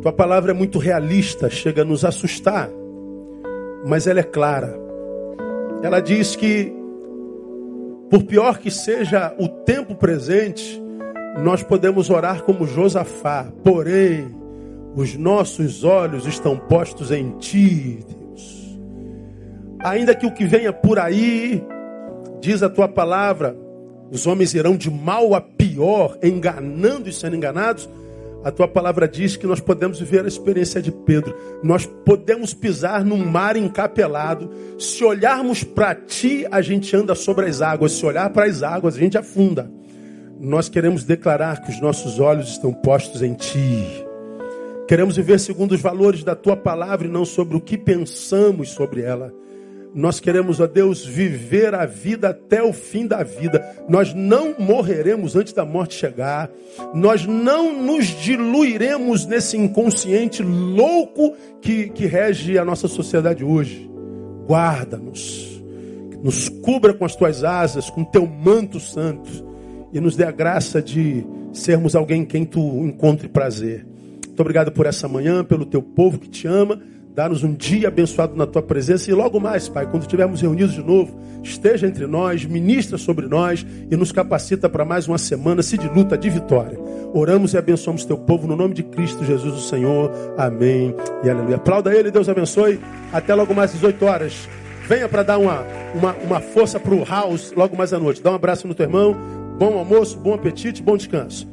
Tua palavra é muito realista, chega a nos assustar, mas ela é clara. Ela diz que, por pior que seja o tempo presente, nós podemos orar como Josafá, porém, os nossos olhos estão postos em ti, Deus. Ainda que o que venha por aí, diz a tua palavra, os homens irão de mal a pior, enganando e sendo enganados, a tua palavra diz que nós podemos viver a experiência de Pedro. Nós podemos pisar num mar encapelado. Se olharmos para ti, a gente anda sobre as águas. Se olhar para as águas, a gente afunda. Nós queremos declarar que os nossos olhos estão postos em ti. Queremos viver segundo os valores da tua palavra e não sobre o que pensamos sobre ela. Nós queremos, ó Deus, viver a vida até o fim da vida. Nós não morreremos antes da morte chegar. Nós não nos diluiremos nesse inconsciente louco que, que rege a nossa sociedade hoje. Guarda-nos. Nos cubra com as tuas asas, com teu manto santo. E nos dê a graça de sermos alguém em quem tu encontre prazer. Muito obrigado por essa manhã, pelo teu povo que te ama. Dá-nos um dia abençoado na tua presença e logo mais, Pai, quando estivermos reunidos de novo, esteja entre nós, ministra sobre nós e nos capacita para mais uma semana se de luta, de vitória. Oramos e abençoamos teu povo no nome de Cristo Jesus, o Senhor. Amém e aleluia. Aplauda ele, Deus abençoe. Até logo mais 18 horas. Venha para dar uma, uma, uma força para o house logo mais à noite. Dá um abraço no teu irmão. Bom almoço, bom apetite, bom descanso.